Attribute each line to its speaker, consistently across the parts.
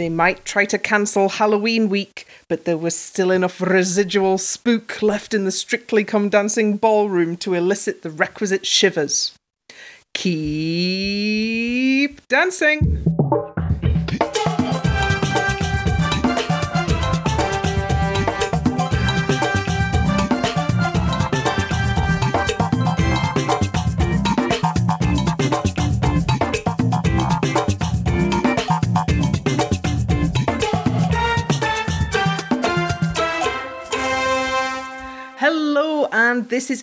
Speaker 1: They might try to cancel Halloween week, but there was still enough residual spook left in the Strictly Come Dancing ballroom to elicit the requisite shivers. Keep dancing!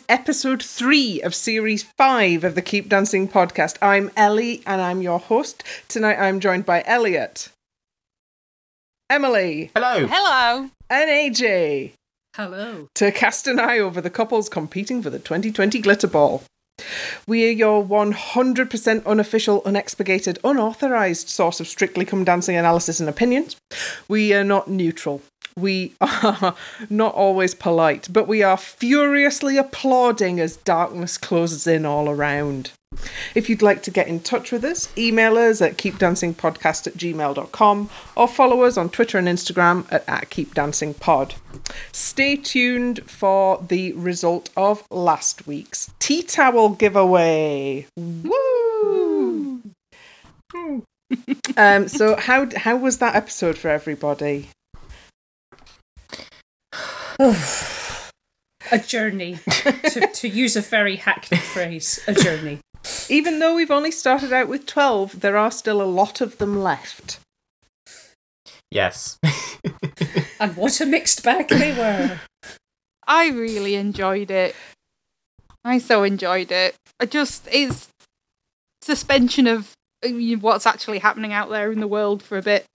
Speaker 1: Episode three of series five of the Keep Dancing podcast. I'm Ellie, and I'm your host. Tonight I'm joined by Elliot, Emily,
Speaker 2: Hello.
Speaker 3: Hello.
Speaker 1: and AJ
Speaker 4: Hello.
Speaker 1: to cast an eye over the couples competing for the 2020 Glitter Ball. We are your 100% unofficial, unexpurgated, unauthorized source of strictly come dancing analysis and opinions. We are not neutral. We are not always polite, but we are furiously applauding as darkness closes in all around. If you'd like to get in touch with us, email us at keepdancingpodcast at gmail.com or follow us on Twitter and Instagram at, at keepdancingpod. Stay tuned for the result of last week's tea towel giveaway. Woo! um, so how how was that episode for everybody?
Speaker 4: A journey. to, to use a very hackneyed phrase, a journey.
Speaker 1: Even though we've only started out with 12, there are still a lot of them left.
Speaker 2: Yes.
Speaker 4: And what a mixed bag they were.
Speaker 3: I really enjoyed it. I so enjoyed it. I just it's suspension of uh, what's actually happening out there in the world for a bit.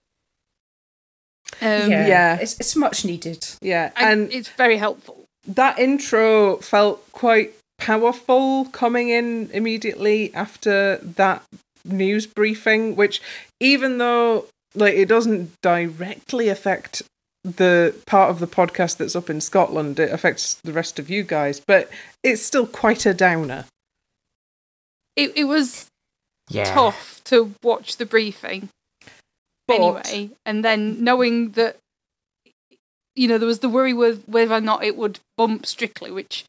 Speaker 3: Um,
Speaker 4: yeah.
Speaker 1: yeah.
Speaker 4: It's, it's much needed.
Speaker 1: Yeah,
Speaker 3: and
Speaker 1: and
Speaker 3: it's very helpful.
Speaker 1: that intro felt quite powerful coming in immediately after that news briefing which even though like it doesn't directly affect the part of the podcast that's up in Scotland it affects the rest of you guys but it's still quite a downer
Speaker 3: It it was
Speaker 2: Yeah.
Speaker 3: tough to watch the briefing
Speaker 1: but
Speaker 3: anyway, and then knowing that you know there was the worry with whether or not it would bump strictly, which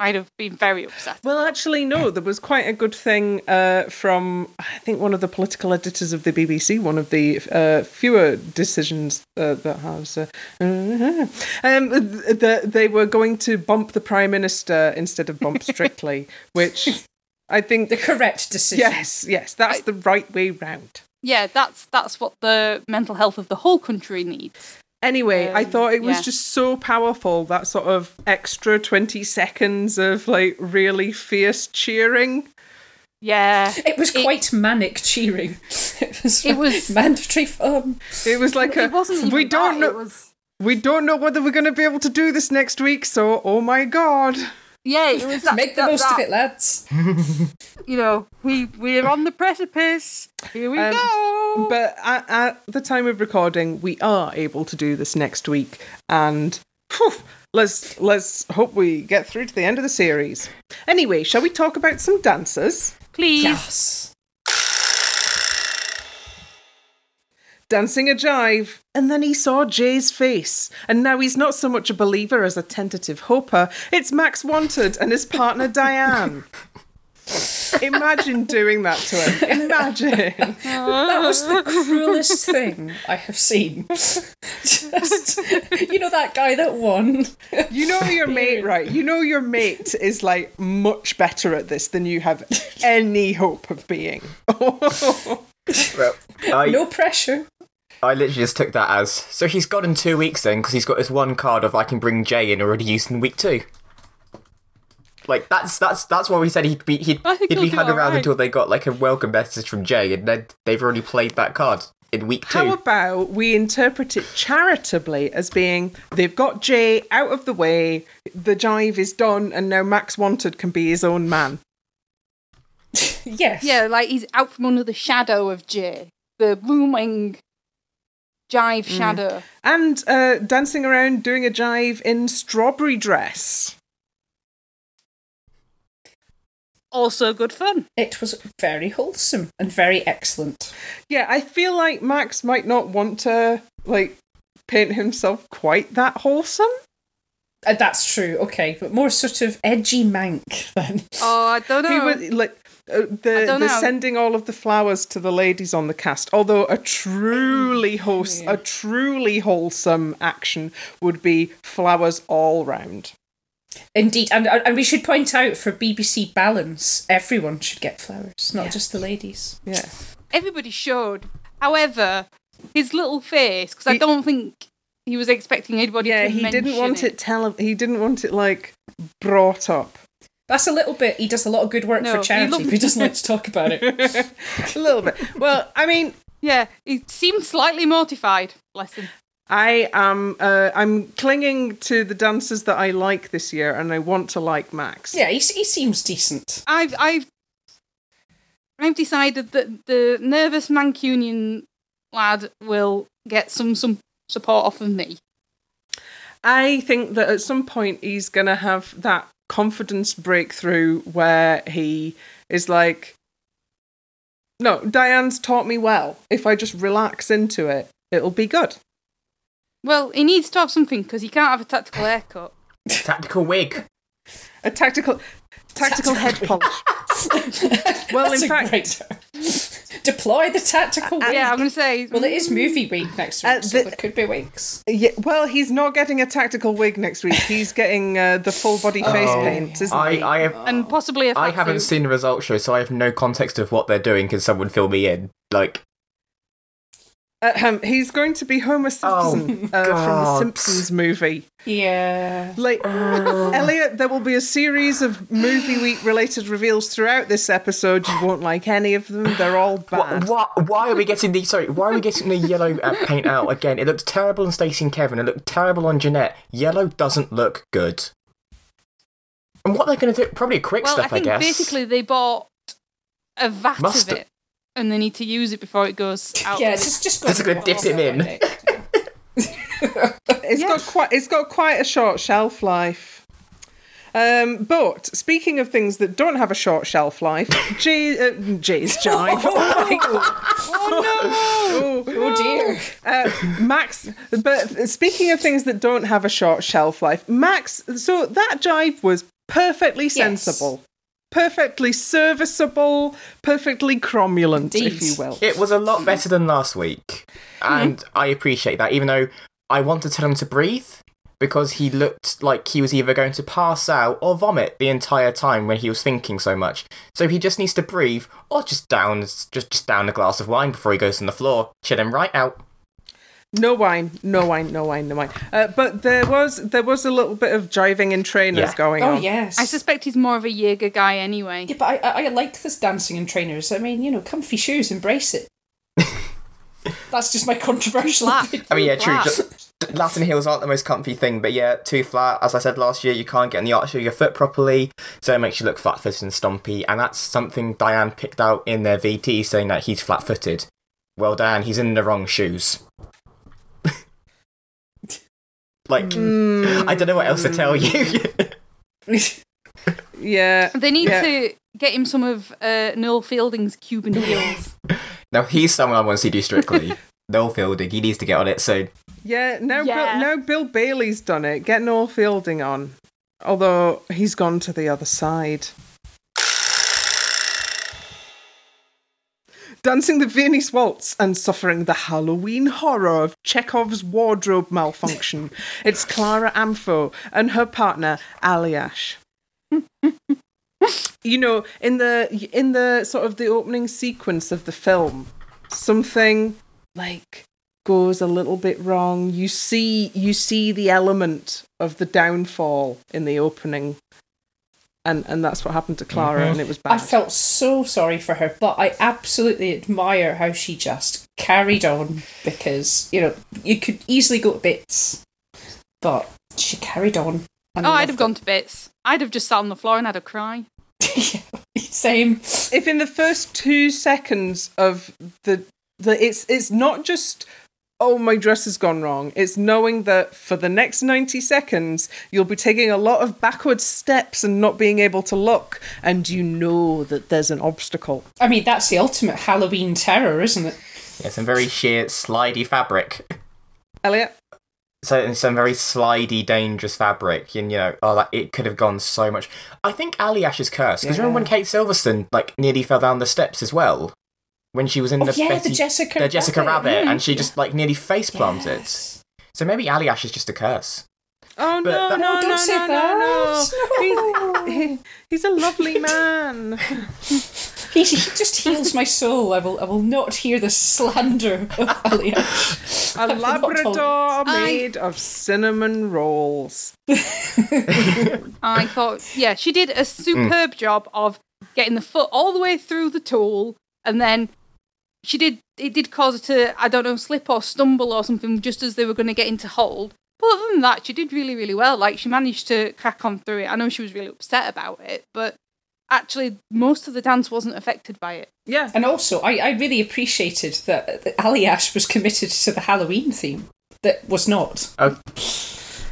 Speaker 3: I'd have been very upset.
Speaker 1: Well, actually, no. There was quite a good thing uh, from I think one of the political editors of the BBC. One of the uh, fewer decisions uh, that has. Uh, um, that they were going to bump the prime minister instead of bump Strictly, which I think
Speaker 4: The correct decision.
Speaker 1: yes, yes, that's the right way round.
Speaker 3: Yeah, that's that's what the mental health of the whole country needs.
Speaker 1: Anyway, I
Speaker 3: Um,
Speaker 1: thought it was
Speaker 3: yeah.
Speaker 1: just so powerful that sort of extra twenty seconds of like really fierce cheering.
Speaker 3: Yeah,
Speaker 4: It was
Speaker 3: It-
Speaker 4: quite manic cheering. It was,
Speaker 3: It was-
Speaker 4: mandatory fun.
Speaker 1: It was like a
Speaker 3: it wasn't even
Speaker 1: we don't
Speaker 3: that,
Speaker 1: know
Speaker 3: It was
Speaker 1: we don't know whether we're going to be able to do this next week so oh my god
Speaker 3: yeah, it was that,
Speaker 4: Make the
Speaker 3: that-
Speaker 4: most of it, lads.
Speaker 3: You know, we we're on the precipice. Here we
Speaker 1: Um,
Speaker 3: go.
Speaker 1: but at, at the time of recording we are able to do this next week and phew, let's let's hope we get through to the end of the series anyway shall we talk about some dancers
Speaker 3: Please,
Speaker 4: Yes.
Speaker 1: Dancing a jive and then he saw jay's face and now he's not so much a believer as a tentative hoper it's max wanted and his partner Dianne imagine doing that to him imagine
Speaker 4: That was the cruelest thing I have seen. Just, you know that guy that won?
Speaker 1: You know your mate, right? You know your mate is like much better at this than you have any hope of being.
Speaker 2: Well, I,
Speaker 4: No pressure.
Speaker 2: I literally just took that as so he's got in two weeks then because he's got this one card of I can bring Jay in already used in week two. Like that's that's that's why we said he'd be he'd, he'd be hung around
Speaker 3: alright.
Speaker 2: until they got like a welcome message from Jay and then they've already played that card in week two.
Speaker 1: How about we interpret it charitably as being they've got Jay out of the way, the jive is done, and now Max Wanted can be his own man.
Speaker 4: Yes.
Speaker 3: yeah, like he's out from under the shadow of Jay, the looming jive shadow.
Speaker 1: And uh, dancing around doing a jive in strawberry dress.
Speaker 3: also good fun.
Speaker 4: It was very wholesome and very excellent.
Speaker 1: Yeah, I feel like Max might not want to like paint himself quite that wholesome.
Speaker 4: Uh, that's true, okay, but more sort of edgy mank than.
Speaker 3: Oh, I don't know.
Speaker 1: He was like uh, the the sending all of the flowers to the ladies on the cast. Although a truly host, a truly wholesome action would be flowers all round.
Speaker 4: Indeed, and and we should point out for BBC balance, everyone should get flowers, not just the ladies.
Speaker 1: Yeah.
Speaker 3: Everybody showed. However, his little face, because I don't think he was expecting anybody
Speaker 1: Yeah,
Speaker 3: to
Speaker 1: he didn't
Speaker 3: mention
Speaker 1: want it tele- he didn't want it like brought up.
Speaker 4: That's a little bit. He does a lot of good work
Speaker 3: No,
Speaker 4: for
Speaker 3: he
Speaker 4: charity,
Speaker 3: loved-
Speaker 4: but he doesn't like to talk about it.
Speaker 1: a little bit. Well, I mean,
Speaker 3: Yeah, he seemed slightly mortified. Bless him.
Speaker 1: I am uh, I'm clinging to the dancers that I like this year and I want to like Max.
Speaker 4: Yeah, he, he seems decent.
Speaker 3: I've I've I've decided that the nervous Mancunian lad will get some some support off of me.
Speaker 1: I think that at some point he's going to have that confidence breakthrough where he is like, no, Dianne's taught me well. If I just relax into it, it'll be good.
Speaker 3: Well, he needs to have something because he can't have a tactical haircut.
Speaker 2: Tactical wig.
Speaker 1: A tactical, tactical head polish. Well,
Speaker 4: That's
Speaker 1: in
Speaker 4: a
Speaker 1: fact-
Speaker 4: great deploy the tactical wig.
Speaker 3: Yeah, I'm going to say.
Speaker 4: Well, it is movie week next week,
Speaker 1: Uh,
Speaker 4: so
Speaker 1: the-
Speaker 4: there could be wigs.
Speaker 1: Yeah, well, he's not getting a tactical wig next week. He's getting uh, the full body face
Speaker 2: Oh,
Speaker 1: paint, isn't he?
Speaker 2: I, I have
Speaker 3: and possibly a fat
Speaker 2: I haven't
Speaker 3: suit.
Speaker 2: seen the results show, so I have no context of what they're doing. Can someone fill me in? Like,
Speaker 1: Uh, um, he's going to be Homer Simpson uh, from the Simpsons movie.
Speaker 4: Yeah.
Speaker 1: Like Elliot, there will be a series of movie week related reveals throughout this episode. You won't like any of them. They're all bad.
Speaker 2: what, Why are we getting the sorry? Why are we getting the yellow uh, paint out again? It looked terrible on Stacey and Kevin. It looked terrible on Jeanette. Yellow doesn't look good. And what they're going to do? Probably a quick
Speaker 3: Well,
Speaker 2: stuff,
Speaker 3: I think
Speaker 2: guess.
Speaker 3: basically they bought a vat
Speaker 2: Mustard.
Speaker 3: of it, and they need to use it before it goes out.
Speaker 4: Yeah,
Speaker 3: of the-
Speaker 4: just just
Speaker 2: Just gonna dip him in.
Speaker 1: It's got quite it's got quite a short shelf life. Um, but speaking of things that don't have a short shelf life, Jay, uh, Jay's jive. oh no!
Speaker 4: Oh dear.
Speaker 1: Uh, Max, but speaking of things that don't have a short shelf life, Max, so that jive was perfectly sensible, perfectly serviceable, perfectly cromulent, if you will.
Speaker 2: It was a lot better than last week, and mm-hmm. I appreciate that. Even though I want to tell him to breathe because he looked like he was either going to pass out or vomit the entire time when he was thinking so much. So he just needs to breathe, or just down, just just down a glass of wine before he goes on the floor. Chill him right out.
Speaker 1: No wine, no wine, no wine, no wine. Uh, but there was there was a little bit of driving in trainers
Speaker 2: Yeah.
Speaker 1: going
Speaker 4: Oh
Speaker 1: on.
Speaker 4: Oh yes.
Speaker 3: I suspect he's more of a Jaeger guy anyway.
Speaker 4: Yeah, but I, I, I like this dancing in trainers. I mean, you know, comfy shoes, embrace it. That's just my controversial
Speaker 2: I mean, yeah, true. Just, Latin heels aren't the most comfy thing, but yeah, too flat. As I said last year, you can't get in the arch of your foot properly, so it makes you look flat-footed and stumpy. And that's something Dianne picked out in their VT, saying that he's flat-footed. Well, Dianne, he's in the wrong shoes. Like, I don't know what else to tell you.
Speaker 1: Yeah.
Speaker 3: They need
Speaker 1: yeah.
Speaker 3: to get him some of uh, Noel Fielding's Cuban heels.
Speaker 2: now he's someone I want to see do strictly. Noel Fielding, he needs to get on it soon.
Speaker 1: Yeah, no,
Speaker 3: Yeah.
Speaker 1: Bill, now Bill Bailey's done it. Get Noel Fielding on. Although he's gone to the other side. Dancing the Viennese Waltz and suffering the Halloween horror of Chekhov's wardrobe malfunction. it's Clara Amfo and her partner Aljaž. you know, in the in the sort of the opening sequence of the film, something like goes a little bit wrong. You see you see the element of the downfall in the opening. And and that's what happened to Clara mm-hmm. and it was bad.
Speaker 4: I felt so sorry for her, but I absolutely admire how she just carried on because, you know, you could easily go to bits, but she carried on.
Speaker 3: Oh,
Speaker 4: I
Speaker 3: I'd have
Speaker 4: loved
Speaker 3: gone to bits. I'd have just sat on the floor and had a cry.
Speaker 4: Yeah, Same.
Speaker 1: if in the first two seconds of the the it's it's not just oh, my dress has gone wrong. It's knowing that for the next 90 seconds, you'll be taking a lot of backward steps and not being able to look, and you know that there's an obstacle.
Speaker 4: I mean, that's the ultimate Halloween terror, isn't it?
Speaker 2: Yeah, some very sheer, slidey fabric.
Speaker 1: Elliot?
Speaker 2: So and some very slidey, dangerous fabric, and you know, oh, that it could have gone so much. I think Aljaž's curse. Because remember when Kate Silverton like nearly fell down the steps as well, when she was in
Speaker 4: Oh,
Speaker 2: the
Speaker 4: yeah,
Speaker 2: Betty,
Speaker 4: the Jessica
Speaker 2: the Jessica
Speaker 4: Rabbit,
Speaker 2: Rabbit,
Speaker 4: mm.
Speaker 2: and she just like nearly face planted.
Speaker 4: Yes.
Speaker 2: So maybe Aljaž is just a curse.
Speaker 1: Oh,
Speaker 2: But
Speaker 1: no,
Speaker 2: that-
Speaker 1: no,
Speaker 4: No, don't
Speaker 1: no,
Speaker 4: say
Speaker 1: no, no, no.
Speaker 4: that.
Speaker 1: He's, he's a lovely man.
Speaker 4: He, he just heals my soul. I will I will not hear the slander of Aljaž.
Speaker 1: A
Speaker 4: will
Speaker 1: Labrador made of cinnamon rolls.
Speaker 3: I thought, yeah, she did a superb job of getting the foot all the way through the tool, and then she did. It did cause her to, I don't know, slip or stumble or something just as they were going to get into hold. But other than that, she did really, really well. Like she managed to crack on through it. I know she was really upset about it, but actually, most of the dance wasn't affected by it.
Speaker 1: Yeah.
Speaker 4: And also, I, I really appreciated that, that Aljaž was committed to the Halloween theme. That was not.
Speaker 2: Oh,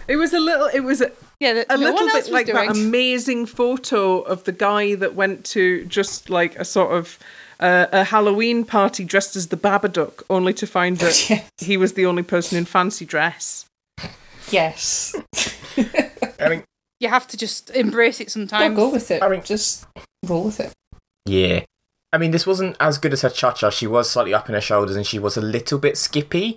Speaker 1: It was a little, it was a,
Speaker 3: Yeah, that
Speaker 1: a
Speaker 3: no
Speaker 1: little bit like
Speaker 3: doing.
Speaker 1: that amazing photo of the guy that went to just like a sort of uh, a Halloween party dressed as the Babadook, only to find that
Speaker 4: Yes.
Speaker 1: he was the only person in fancy dress.
Speaker 4: Yes.
Speaker 2: I mean,
Speaker 3: You have to just embrace it
Speaker 4: Don't
Speaker 3: sometimes.
Speaker 4: go with it.
Speaker 2: I mean-
Speaker 4: just roll with it.
Speaker 2: yeah. I mean, this wasn't as good as her cha cha. She was slightly up in her shoulders, and she was a little bit skippy.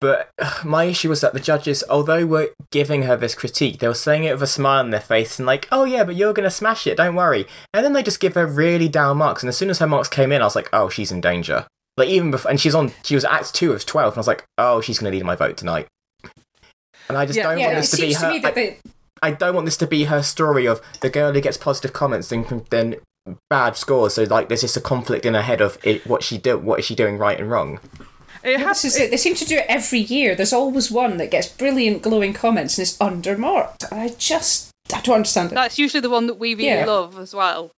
Speaker 2: But my issue was that the judges, although were giving her this critique, they were saying it with a smile on their face and like, "Oh yeah, but you're gonna smash it, don't worry." And then they just give her really down marks. And as soon as her marks came in, I was like, "Oh, she's in danger." Like even before, and she's on. She was Act Two of Twelve, and I was like, "Oh, she's gonna lead my vote tonight." And I just
Speaker 1: Yeah,
Speaker 2: don't
Speaker 4: Yeah,
Speaker 2: want this to be
Speaker 4: to
Speaker 2: her. I,
Speaker 4: they,
Speaker 2: I don't want this to be her story of the girl who gets positive comments then then bad scores. So like, there's just a conflict in her head of it, what she do, what is she doing right and wrong.
Speaker 1: It
Speaker 4: this
Speaker 1: has,
Speaker 4: is it. They seem to do it every year. There's always one that gets brilliant, glowing comments and is undermarked. And I just, I don't understand it.
Speaker 3: That's usually the one that we really
Speaker 4: Yeah.
Speaker 3: love as well.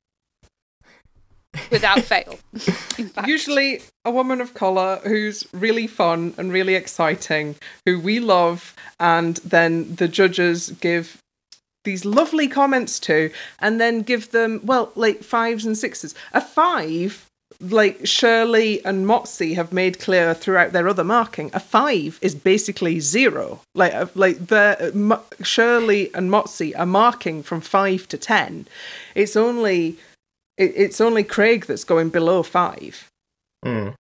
Speaker 3: Without fail.
Speaker 1: Usually a woman of colour who's really fun and really exciting, who we love, and then the judges give these lovely comments to, and then give them, well, like fives and sixes. A five, like Shirley and Motsi have made clear throughout their other marking, a five is basically zero. Like, uh, like the Mo- Shirley and Motsi are marking from five to ten. It's only. it- It's only Craig that's going below five.
Speaker 2: Mm.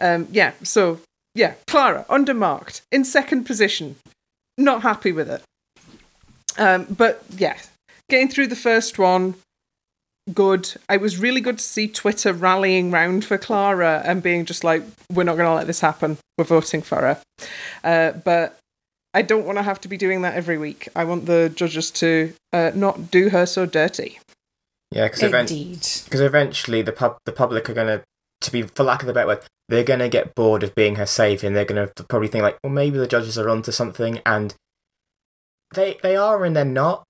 Speaker 1: Um, yeah, so yeah, Clara undermarked in second position. Not happy with it. Um, but yeah, getting through the first one, good. It was really good to see Twitter rallying round for Clara and being just like, "We're not going to let this happen. We're voting for her." Uh, but I don't want to have to be doing that every week. I want the judges to uh, not do her so dirty.
Speaker 2: Yeah, because
Speaker 4: Indeed.
Speaker 2: Because eventually the pub the public are gonna, to be for lack of a better word, they're gonna get bored of being her savior, and they're gonna probably think like, well, maybe the judges are onto something, and they they are and they're not.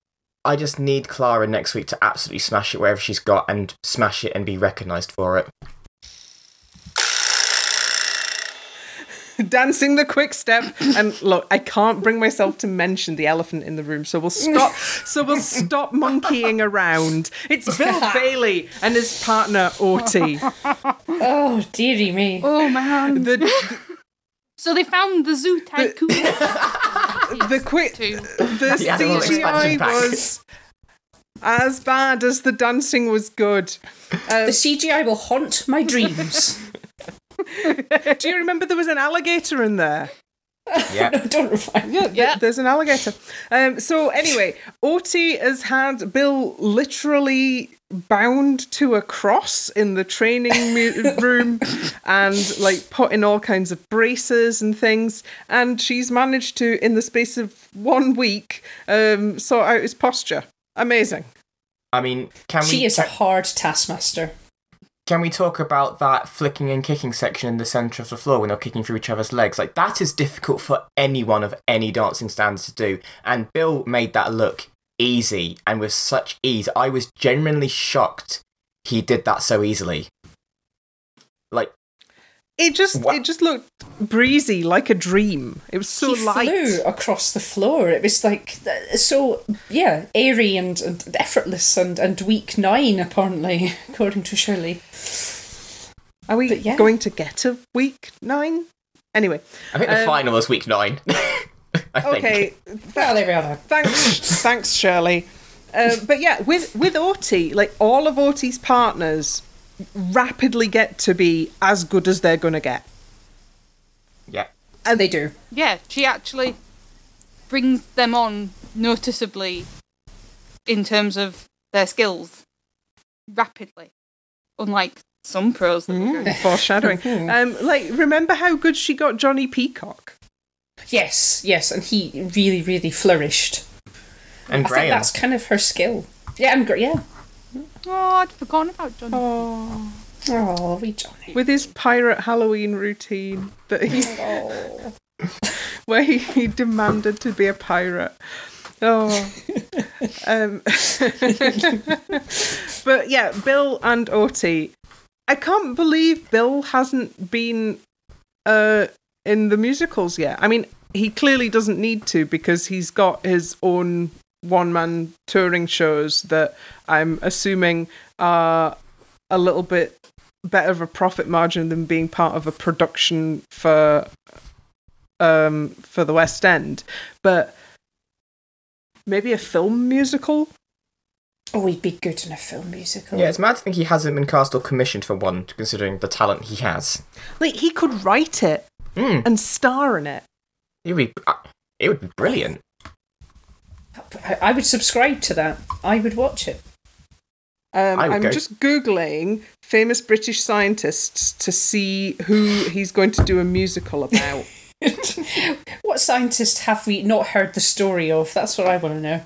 Speaker 2: I just need Clara next week to absolutely smash it wherever she's got and smash it and be recognised for it.
Speaker 1: dancing the quick step and look i can't bring myself to mention the elephant in the room so we'll stop so we'll stop monkeying around it's bill bailey and his partner Oti.
Speaker 4: Oh, dearie me.
Speaker 3: Oh man.
Speaker 1: the
Speaker 3: So they found the zoo tycoon.
Speaker 1: the quick the
Speaker 2: The
Speaker 1: cgi was as bad as the dancing was good.
Speaker 4: The um, CGI will haunt my dreams.
Speaker 1: do you remember there was an alligator in there
Speaker 2: Yeah.
Speaker 4: no, don't refine.
Speaker 1: Yeah, th-
Speaker 3: Yeah.
Speaker 1: there's an alligator. Um, so anyway, Oti has had Bill literally bound to a cross in the training mu- room and like put in all kinds of braces and things. And she's managed to, in the space of one week, um, sort out his posture. Amazing.
Speaker 2: I mean, can we
Speaker 4: She is a hard taskmaster.
Speaker 2: Can we talk about that flicking and kicking section in the centre of the floor when they're kicking through each other's legs? Like that is difficult for anyone of any dancing standards to do, and Bill made that look easy and with such ease. I was genuinely shocked he did that so easily. Like
Speaker 1: It just
Speaker 2: What?
Speaker 1: it just looked breezy, like a dream. It was so
Speaker 4: he
Speaker 1: light.
Speaker 4: flew across the floor. It was like uh, so, yeah, airy and, and effortless and, and week nine, apparently, according to Shirley.
Speaker 1: Are we
Speaker 4: yeah.
Speaker 1: going to get a week nine? Anyway,
Speaker 2: I think the
Speaker 1: Um,
Speaker 2: final was week nine. I think.
Speaker 1: okay.
Speaker 4: Well, there we are.
Speaker 1: Thanks, thanks, Shirley. Uh, but yeah, with with Oti, like all of Oti's partners rapidly get to be as good as they're gonna get.
Speaker 2: Yeah.
Speaker 4: And they do.
Speaker 3: Yeah, she actually brings them on noticeably in terms of their skills rapidly, unlike some pros that we go.
Speaker 1: Foreshadowing. um, like, remember how good she got Jonnie Peacock?
Speaker 4: Yes, yes, and he really, really flourished.
Speaker 2: And
Speaker 4: I think that's kind of her skill. Yeah, and yeah.
Speaker 3: Oh, I'd forgotten about Jonnie.
Speaker 1: Oh,
Speaker 4: Oh, we Jonnie.
Speaker 1: with his pirate Halloween routine that he,
Speaker 4: Oh.
Speaker 1: where he, he demanded to be a pirate. Oh, um, but yeah, Bill and Oti. I can't believe Bill hasn't been uh, in the musicals yet. I mean, he clearly doesn't need to because he's got his own one man touring shows that I'm assuming are a little bit better of a profit margin than being part of a production for um for the West End. But maybe a film musical?
Speaker 4: Oh, he'd be good in a film musical.
Speaker 2: Yeah, it's mad to think he hasn't been cast or commissioned for one, considering the talent he has.
Speaker 1: Like he could write it
Speaker 2: Mm,
Speaker 1: and star in it.
Speaker 2: it would be, uh, it would be brilliant.
Speaker 4: I, I would subscribe to that. I would watch it.
Speaker 1: Um,
Speaker 2: I would
Speaker 1: I'm
Speaker 2: go-
Speaker 1: just googling famous British scientists to see who he's going to do a musical about.
Speaker 4: what scientist have we not heard the story of? That's what I want to know.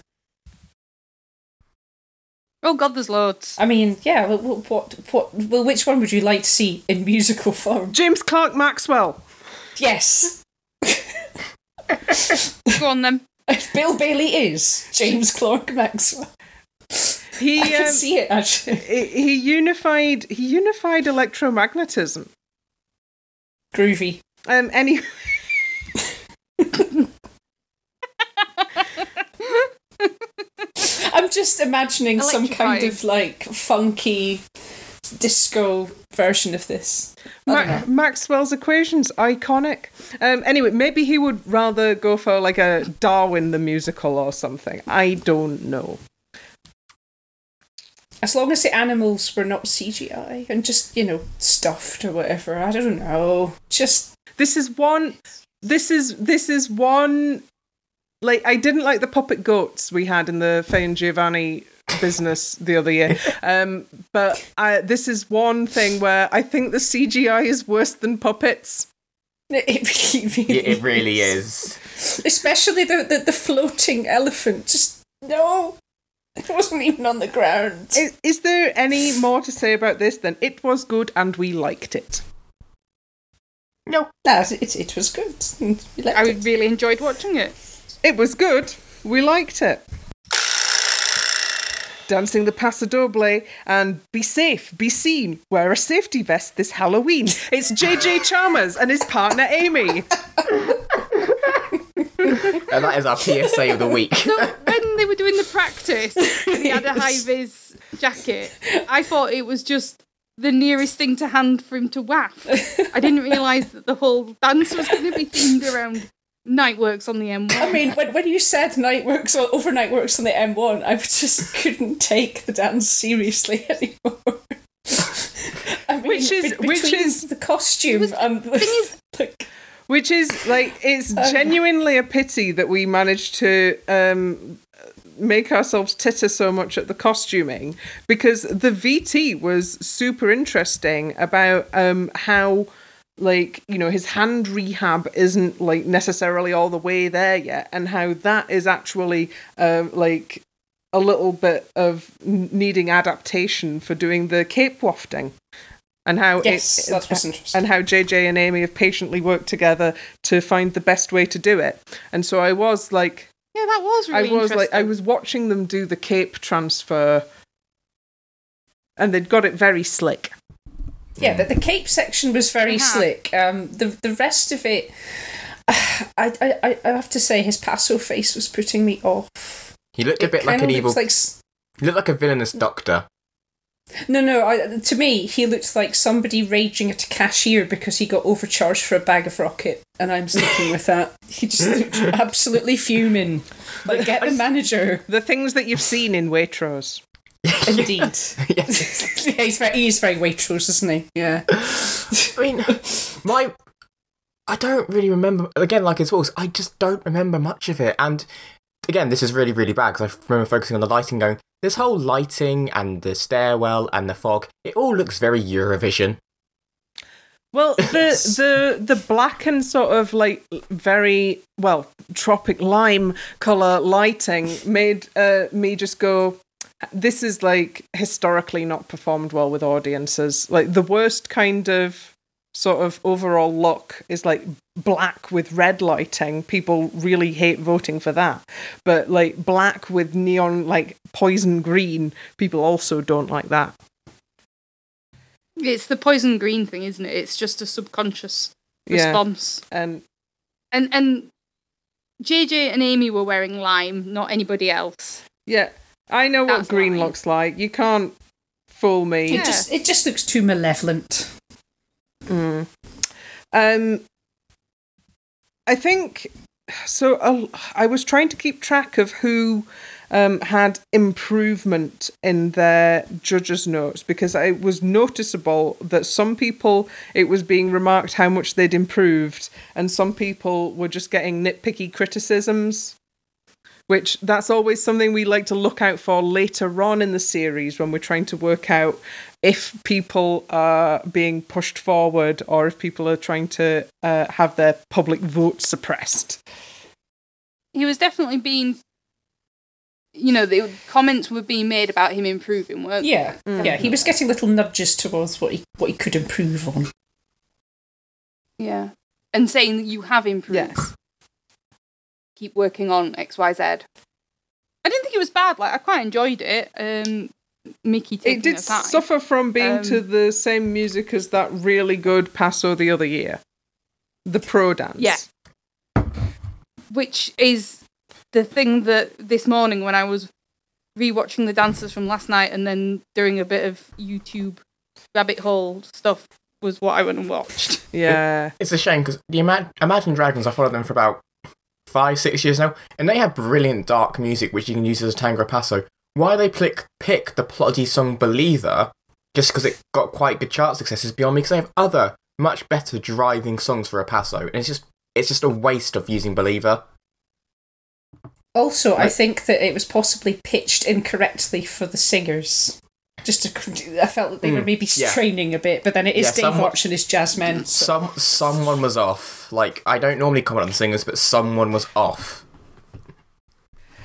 Speaker 3: Oh god, there's loads.
Speaker 4: I mean, yeah. What, what, what, what? Well, which one would you like to see in musical form?
Speaker 1: James Clerk Maxwell.
Speaker 4: Yes,
Speaker 3: Go on then.
Speaker 4: Bill Bailey is James Clerk Maxwell.
Speaker 1: He
Speaker 4: I can
Speaker 1: um,
Speaker 4: see it actually.
Speaker 1: he he unified he unified electromagnetism.
Speaker 4: Groovy.
Speaker 1: Um, any
Speaker 4: I'm just imagining some kind of like funky disco version of this.
Speaker 1: Ma- Maxwell's equations iconic. Um, anyway, maybe he would rather go for like a Darwin the musical or something. I don't know.
Speaker 4: As long as the animals were not CGI and just, you know, stuffed or whatever. I don't know. Just
Speaker 1: This is one. This is this is one. Like I didn't like the puppet goats we had in the Faye and Giovanni business the other year. Um, but I, this is one thing where I think the CGI is worse than puppets.
Speaker 4: it really, really,
Speaker 2: It, it really is.
Speaker 4: Especially the, the the floating elephant. Just no. It wasn't even on the ground.
Speaker 1: Is, is there any more to say about this than it was good and we liked it?
Speaker 2: No.
Speaker 4: Nah, it, it was good.
Speaker 3: I
Speaker 4: it.
Speaker 3: really enjoyed watching it.
Speaker 1: It was good. We liked it. Dancing the Paso Doble and be safe, be seen, wear a safety vest this Halloween. It's JJ Chalmers and his partner Amy.
Speaker 2: And that is our PSA of the week.
Speaker 3: So when they were doing the practice, he had a high vis jacket. I thought it was just the nearest thing to hand for him to waff. I didn't realise that the whole dance was going to be themed around night works on the M1.
Speaker 4: I mean, when, when you said night works or overnight works on the M1, I just couldn't take the dance seriously anymore. I mean,
Speaker 1: Which is-
Speaker 4: be-
Speaker 1: which is-
Speaker 4: the costume and the,
Speaker 3: is-
Speaker 4: like,
Speaker 1: Which is like, it's genuinely a pity that we managed to um, make ourselves titter so much at the costuming because the VT was super interesting about um, how. Like, you know, his hand rehab isn't like necessarily all the way there yet, and how that is actually um, like a little bit of needing adaptation for doing the cape wafting, and how
Speaker 4: yes,
Speaker 1: it,
Speaker 4: that was interesting.
Speaker 1: and how JJ and Amy have patiently worked together to find the best way to do it. And so I was like,
Speaker 3: yeah, that was really
Speaker 1: I was like, I was watching them do the cape transfer, and they'd got it very slick.
Speaker 4: Yeah, the, the cape section was very
Speaker 3: Yeah.
Speaker 4: slick. Um, the the rest of it, I, I I I have to say, his Paso face was putting me off.
Speaker 2: He looked a
Speaker 4: It
Speaker 2: bit like an evil.
Speaker 4: Like,
Speaker 2: He looked like a villainous doctor.
Speaker 4: no, no. I, to me, he looked like somebody raging at a cashier because he got overcharged for a bag of rocket, and I'm sticking with that. He just looked absolutely fuming. Like, get the manager.
Speaker 1: The things that you've seen in Waitrose.
Speaker 4: Indeed.
Speaker 2: yes.
Speaker 4: yeah, he's very, he is very Waitrose, isn't he? Yeah.
Speaker 2: I mean, my. I don't really remember. Again, like it's Wolves, I just don't remember much of it. And again, this is really, really bad because I remember focusing on the lighting, going, this whole lighting and the stairwell and the fog, it all looks very Eurovision.
Speaker 1: Well, the the the black and sort of like very well tropic lime color lighting made uh, me just go. This is like historically not performed well with audiences. Like the worst kind of sort of overall look is like black with red lighting. People really hate voting for that. But like black with neon like poison green, people also don't like that.
Speaker 3: It's the poison green thing, isn't it? It's just a subconscious
Speaker 1: Yeah.
Speaker 3: response.
Speaker 1: And
Speaker 3: And and JJ and Amy were wearing lime, not anybody else.
Speaker 1: Yeah, I know what
Speaker 3: That's
Speaker 1: green
Speaker 3: fine.
Speaker 1: looks like. You can't fool me.
Speaker 3: Yeah.
Speaker 4: It just it just looks too malevolent.
Speaker 1: Mm. Um, I think so. Uh, I was trying to keep track of who um, had improvement in their judges' notes because it was noticeable that some people it was being remarked how much they'd improved, and some people were just getting nitpicky criticisms. Which that's always something we like to look out for later on in the series when we're trying to work out if people are being pushed forward or if people are trying to uh, have their public vote suppressed.
Speaker 3: He was definitely being you know, the comments were being made about him improving, weren't they?
Speaker 4: Yeah, yeah. He was getting little nudges towards what he what he could improve on.
Speaker 3: Yeah. And saying that you have improved.
Speaker 1: Yes.
Speaker 3: Keep working on XYZ. I didn't think it was bad. Like I quite enjoyed it. Um Mickey taking
Speaker 1: It did
Speaker 3: her time.
Speaker 1: suffer from being
Speaker 3: Um,
Speaker 1: to the same music as that really good Paso the other year. The pro dance.
Speaker 3: Yeah. which is the thing that this morning when I was rewatching the dances from last night and then doing a bit of YouTube rabbit hole stuff was what I went and watched.
Speaker 1: Yeah.
Speaker 2: It's a shame because the Ima- Imagine Dragons, I followed them for about five, six years now, and they have brilliant dark music which you can use as a tango passo. Why they pick, pick the ploddy song Believer just because it got quite good chart success is beyond me because they have other much better driving songs for a passo, and it's just it's just a waste of using Believer.
Speaker 4: Also, I think that it was possibly pitched incorrectly for the singers. Just to, I felt that they were
Speaker 2: Mm,
Speaker 4: maybe
Speaker 2: yeah.
Speaker 4: straining a bit, but then it is
Speaker 2: Yeah,
Speaker 4: Dave
Speaker 2: somewhat-
Speaker 4: Arch and his jazz men. so-
Speaker 2: Some someone was off. Like I don't normally comment on singers, but someone was off.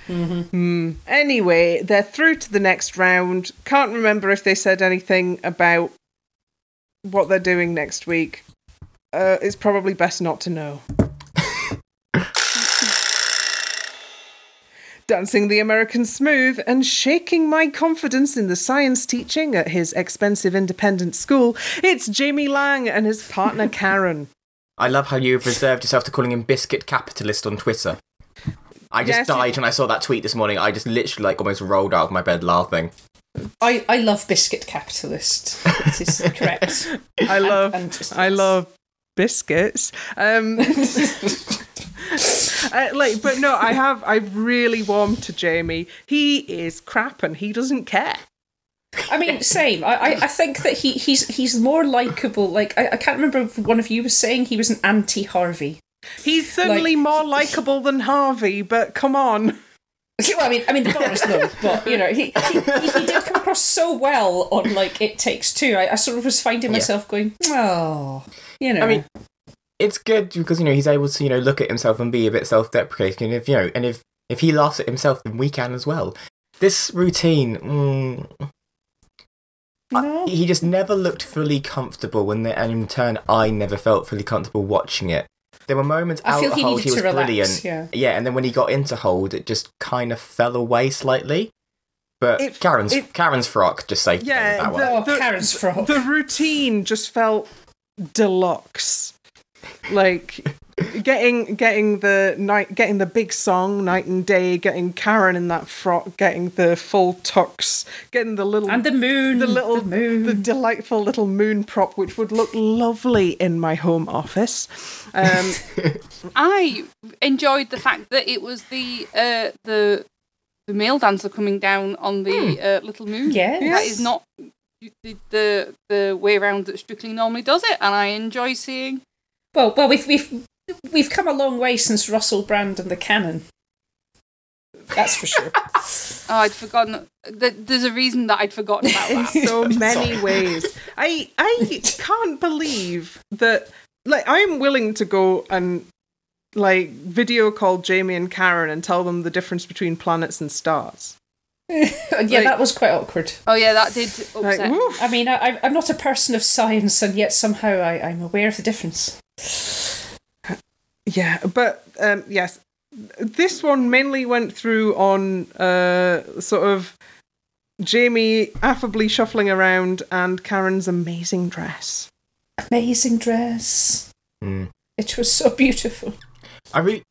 Speaker 2: Hmm.
Speaker 1: Anyway, they're through to the next round. Can't remember if they said anything about what they're doing next week. Uh, it's probably best not to know. Dancing the American Smooth and shaking my confidence in the science teaching at his expensive independent school, it's Jamie Laing and his partner Karen.
Speaker 2: I love how you've reserved yourself to calling him biscuit capitalist on Twitter. I just
Speaker 1: Yes,
Speaker 2: died when I saw that tweet this morning. I just literally like almost rolled out of my bed laughing.
Speaker 4: I, I love Biscuit Capitalist. This is correct.
Speaker 1: I love
Speaker 4: and just-
Speaker 1: I love biscuits. Um, uh, like, but no, I have. I've really warmed to Jamie. He is crap, and he doesn't care.
Speaker 4: I mean, same. I, I, I think that he, he's he's more likable. Like I, I can't remember if one of you was saying he was an anti Harvey.
Speaker 1: He's certainly
Speaker 4: Like-
Speaker 1: more likable than Harvey. But come on,
Speaker 4: Well, I mean, I mean, the bar is low, but you know, he, he, he, he did come across so well on like It Takes Two. I, I sort of was finding
Speaker 2: Yeah.
Speaker 4: myself going, oh, you know.
Speaker 2: I mean, it's good because you know he's able to you know look at himself and be a bit self-deprecating. And if you know, and if if he laughs at himself, then we can as well. This routine, mm,
Speaker 4: No.
Speaker 2: he just never looked fully comfortable when, the, and in turn, I never felt fully comfortable watching it. There were moments
Speaker 4: I
Speaker 2: out
Speaker 4: feel
Speaker 2: of
Speaker 4: he
Speaker 2: hold,
Speaker 4: needed
Speaker 2: he was
Speaker 4: relax,
Speaker 2: brilliant.
Speaker 4: yeah.
Speaker 2: yeah, and then when he got into hold, it just kind of fell away slightly. But
Speaker 1: It-
Speaker 2: Karen's
Speaker 1: it-
Speaker 2: Karen's frock just saved
Speaker 1: Yeah,
Speaker 2: that one.
Speaker 1: the-
Speaker 4: Oh,
Speaker 1: the-
Speaker 4: Karen's frock.
Speaker 1: the routine just felt deluxe. Like getting getting the night getting the big song night and day, getting Karen in that frock, getting the full tux, getting the little
Speaker 4: and the moon.
Speaker 1: the little
Speaker 4: the moon.
Speaker 1: the delightful little moon prop which would look lovely in my home office. Um,
Speaker 3: I enjoyed the fact that it was the uh, the the male dancer coming down on the uh, little moon.
Speaker 4: Yes.
Speaker 3: that is not the, the the way around that Strictly normally does it, and I enjoy seeing.
Speaker 4: Well, well, we've we've we've come a long way since Russell Brand and the Cannon. That's for sure.
Speaker 3: Oh, I'd forgotten. th- There's a reason that I'd forgotten about that.
Speaker 1: so many ways. I I can't believe that. Like, I'm willing to go and like video call Jamie and Karen and tell them the difference between planets and stars.
Speaker 4: yeah,
Speaker 1: Like-
Speaker 4: that was quite awkward.
Speaker 3: Oh yeah, that did upset. me.
Speaker 1: woof.
Speaker 4: I mean, I, I'm not a person of science, and yet somehow I, I'm aware of the difference.
Speaker 1: Yeah, but um, yes, this one mainly went through on uh, sort of Jamie affably shuffling around and Karen's amazing dress.
Speaker 4: Amazing dress.
Speaker 2: Mm.
Speaker 4: It was so beautiful.
Speaker 2: I really like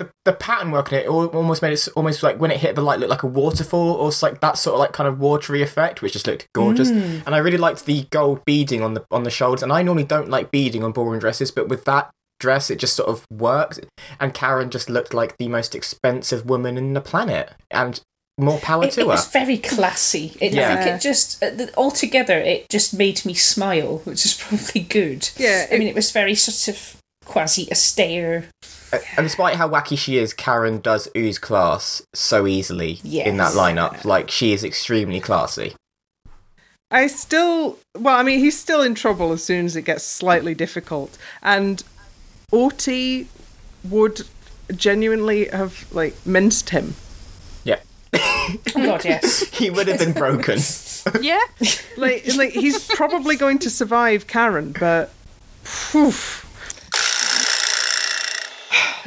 Speaker 2: the the pattern work in it. al- Almost made it almost like when it hit the light, looked like a waterfall, or s- like that sort of like kind of watery effect, which just looked gorgeous.
Speaker 4: Mm.
Speaker 2: And I really liked the gold beading on the on the shoulders. And I normally don't like beading on ballroom dresses, but with that dress, it just sort of works. And Karen just looked like the most expensive woman in the planet, and more power
Speaker 4: It,
Speaker 2: to
Speaker 4: it
Speaker 2: her.
Speaker 4: was very classy. It, I think it just uh, the- altogether it just made me smile, which is probably good.
Speaker 1: Yeah,
Speaker 4: I mean, it was very sort of quasi austere.
Speaker 2: Uh, and despite how wacky she is, Karen does ooze class so easily in that lineup. Like she is extremely classy.
Speaker 1: I still, well, I mean, he's still in trouble as soon as it gets slightly difficult. And Oti would genuinely have, like, minced him.
Speaker 2: Yeah,
Speaker 4: Oh God, yes.
Speaker 2: he would have been broken.
Speaker 3: Yeah,
Speaker 1: Like, like he's probably going to survive Karen, but. Phew.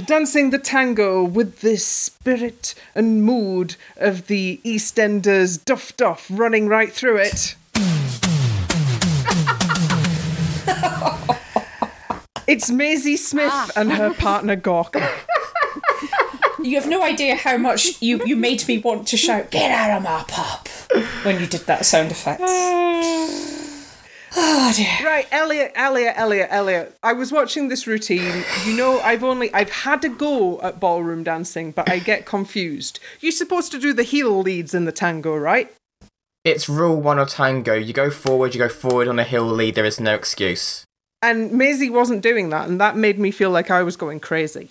Speaker 1: Dancing the tango with the spirit and mood of the EastEnders Duff Duff running right through it. it's Maisie Smith ah. and her partner Gorka.
Speaker 4: You have no idea how much you, you made me want to shout, Get out of my pop when you did that sound effect. Oh dear.
Speaker 1: Right, Elliot, Elliot, Elliot, Elliot. I was watching this routine. You know, I've only I've had a go at ballroom dancing, but I get confused. You're supposed to do the heel leads in the tango, right?
Speaker 2: It's rule one of tango. You go forward, you go forward on a heel lead. There is no excuse.
Speaker 1: And Maisie wasn't doing that, and that made me feel like I was going crazy.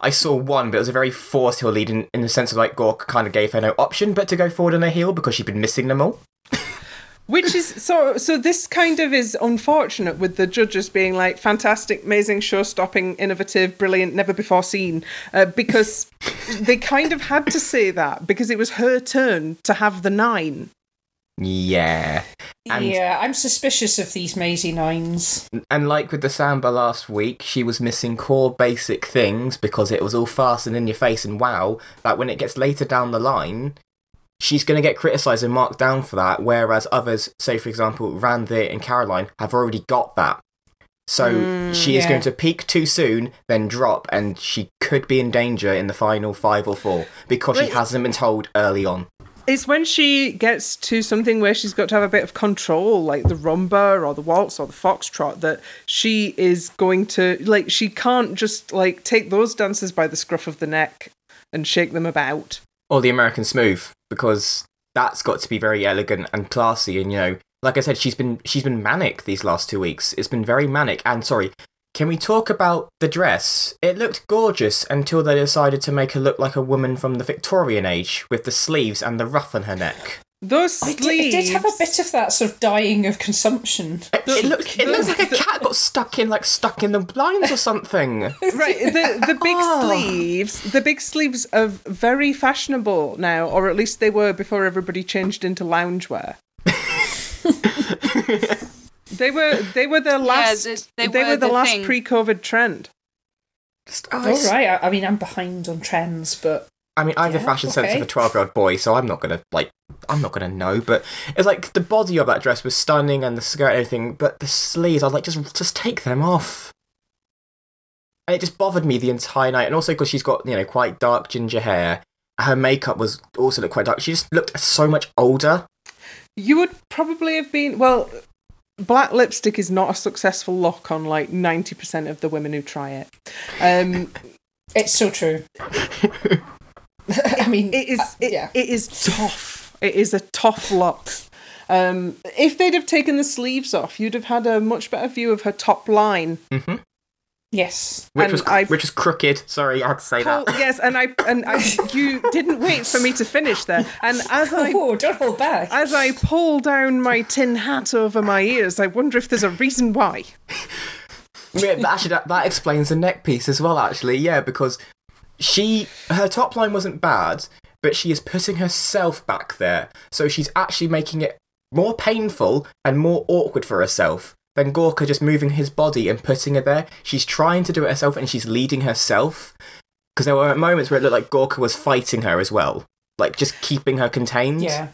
Speaker 2: I saw one, but it was a very forced heel lead in, in the sense of like Gorka kind of gave her no option but to go forward on a heel because she'd been missing them all.
Speaker 1: Which is so so this kind of is unfortunate with the judges being like fantastic, amazing, show stopping, innovative, brilliant, never before seen. Uh, because they kind of had to say that because it was her turn to have the nine.
Speaker 2: Yeah. And-
Speaker 4: yeah, I'm suspicious of these Maisie Nines.
Speaker 2: And like with the samba last week, she was missing core basic things because it was all fast and in your face and wow, that when it gets later down the line, she's going to get criticised and marked down for that, whereas others, say for example, Randy and Caroline, have already got that. So mm, she is
Speaker 4: yeah.
Speaker 2: going to peak too soon, then drop, and she could be in danger in the final five or four because
Speaker 1: Wait.
Speaker 2: she hasn't been told early on.
Speaker 1: It's when she gets to something where she's got to have a bit of control, like the rumba or the waltz or the foxtrot, that she is going to like. She can't just like take those dancers by the scruff of the neck and shake them about.
Speaker 2: or the American Smooth because that's got to be very elegant and classy. And you know, like I said, she's been she's been manic these last two weeks. It's been very manic. And sorry, can we talk about the dress? It looked gorgeous until they decided to make her look like a woman from the Victorian age with the sleeves and the ruff on her neck.
Speaker 1: Those
Speaker 4: I
Speaker 1: sleeves.
Speaker 4: did, it did have a bit of that sort of dying of consumption.
Speaker 2: It, it looks it looks like a cat got stuck in like stuck in the blinds or something.
Speaker 1: Right, the the big
Speaker 2: Oh.
Speaker 1: sleeves, the big sleeves are very fashionable now, or at least they were before everybody changed into loungewear. they were they were the last
Speaker 3: they-
Speaker 1: they,
Speaker 3: they
Speaker 1: were,
Speaker 3: were
Speaker 1: the,
Speaker 3: the
Speaker 1: last
Speaker 3: thing.
Speaker 1: pre-COVID trend.
Speaker 2: Just, oh,
Speaker 4: All
Speaker 2: it's-
Speaker 4: right, I, I mean, I'm behind on trends, but
Speaker 2: I mean, I have the
Speaker 4: Yeah,
Speaker 2: fashion sense of a twelve-year-old boy, so I'm not gonna like, I'm not gonna know. But it's like the body of that dress was stunning, and the skirt and everything. But the sleeves, I was like, just, just take them off. And it just bothered me the entire night, and also because she's got you know quite dark ginger hair. Her makeup was also looked quite dark. She just looked so much older.
Speaker 1: You would probably have been well. Black lipstick is not a successful look on like ninety percent of the women who try it. Um,
Speaker 4: It's so true. I mean,
Speaker 1: it is
Speaker 4: uh,
Speaker 1: it,
Speaker 4: yeah.
Speaker 1: it is tough. It is a tough look. Um, if they'd have taken the sleeves off, you'd have had a much better view of her top line.
Speaker 2: hmm
Speaker 4: Yes.
Speaker 2: Which
Speaker 1: And
Speaker 2: was
Speaker 1: I-
Speaker 2: which was crooked. Sorry, I had to say
Speaker 1: Paul,
Speaker 2: that.
Speaker 1: yes, and I and I, you didn't wait for me to finish there. And as I
Speaker 4: Oh, don't hold back.
Speaker 1: as I pull down my tin hat over my ears, I wonder if there's a reason why.
Speaker 2: Yeah, actually, that, that explains the neck piece as well. Actually, yeah, because she her top line wasn't bad, but she is putting herself back there, so she's actually making it more painful and more awkward for herself than Gorka just moving his body and putting her there. She's trying to do it herself, and she's leading herself. Because there were moments where it looked like Gorka was fighting her as well, like just keeping her contained
Speaker 4: yeah.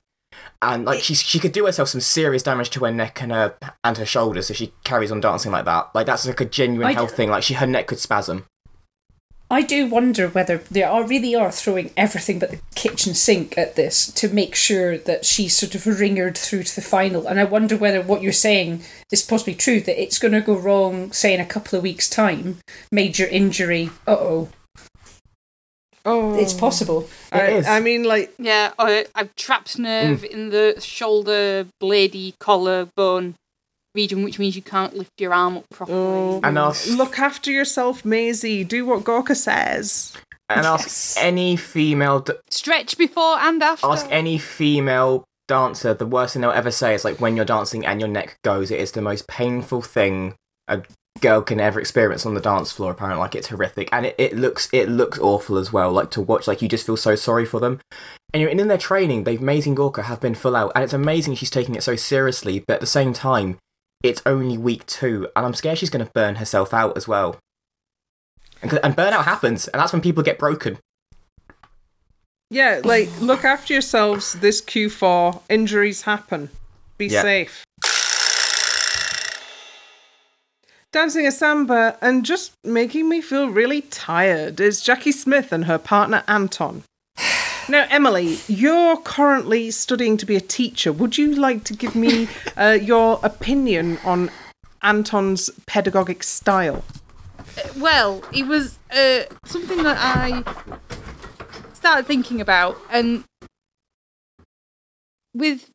Speaker 2: and like she she could do herself some serious damage to her neck and her and her shoulders if she carries on dancing like that. Like that's like a genuine
Speaker 4: I
Speaker 2: health
Speaker 4: d-
Speaker 2: thing. Like she her neck could spasm.
Speaker 4: I do wonder whether they are really are throwing everything but the kitchen sink at this to make sure that she's sort of ringered through to the final. And I wonder whether what you're saying is possibly true that it's going to go wrong, say in a couple of weeks' time, major injury. Uh oh,
Speaker 1: Oh,
Speaker 4: it's possible.
Speaker 1: I,
Speaker 2: It is.
Speaker 1: I mean, like
Speaker 3: Yeah, or I've trapped nerve in the shoulder, bladey, collar, bone region, which means you can't lift your arm up properly.
Speaker 1: Oh.
Speaker 2: And ask
Speaker 1: look after yourself, Maisie. Do what Gorka says.
Speaker 2: and ask
Speaker 4: Yes.
Speaker 2: any female d-
Speaker 3: Stretch before and after.
Speaker 2: ask any female dancer. The worst thing they'll ever say is like when you're dancing and your neck goes. It is the most painful thing a girl can ever experience on the dance floor. Apparently, like it's horrific and it, it looks it looks awful as well. Like to watch, like you just feel so sorry for them. And you know, and in their training, they've amazing Gorka have been full out, and it's amazing she's taking it so seriously. But at the same time, it's only week two, and I'm scared she's going to burn herself out as well. And, and burnout happens, and that's when people get broken.
Speaker 1: Yeah, like look after yourselves. This Q4 injuries happen. Be
Speaker 2: Yeah.
Speaker 1: safe. Dancing a samba and just making me feel really tired is Jacqui Smith and her partner Anton. Now, Emily, you're currently studying to be a teacher. Would you like to give me uh, your opinion on Anton's pedagogic style?
Speaker 3: Well, it was uh, something that I started thinking about, and with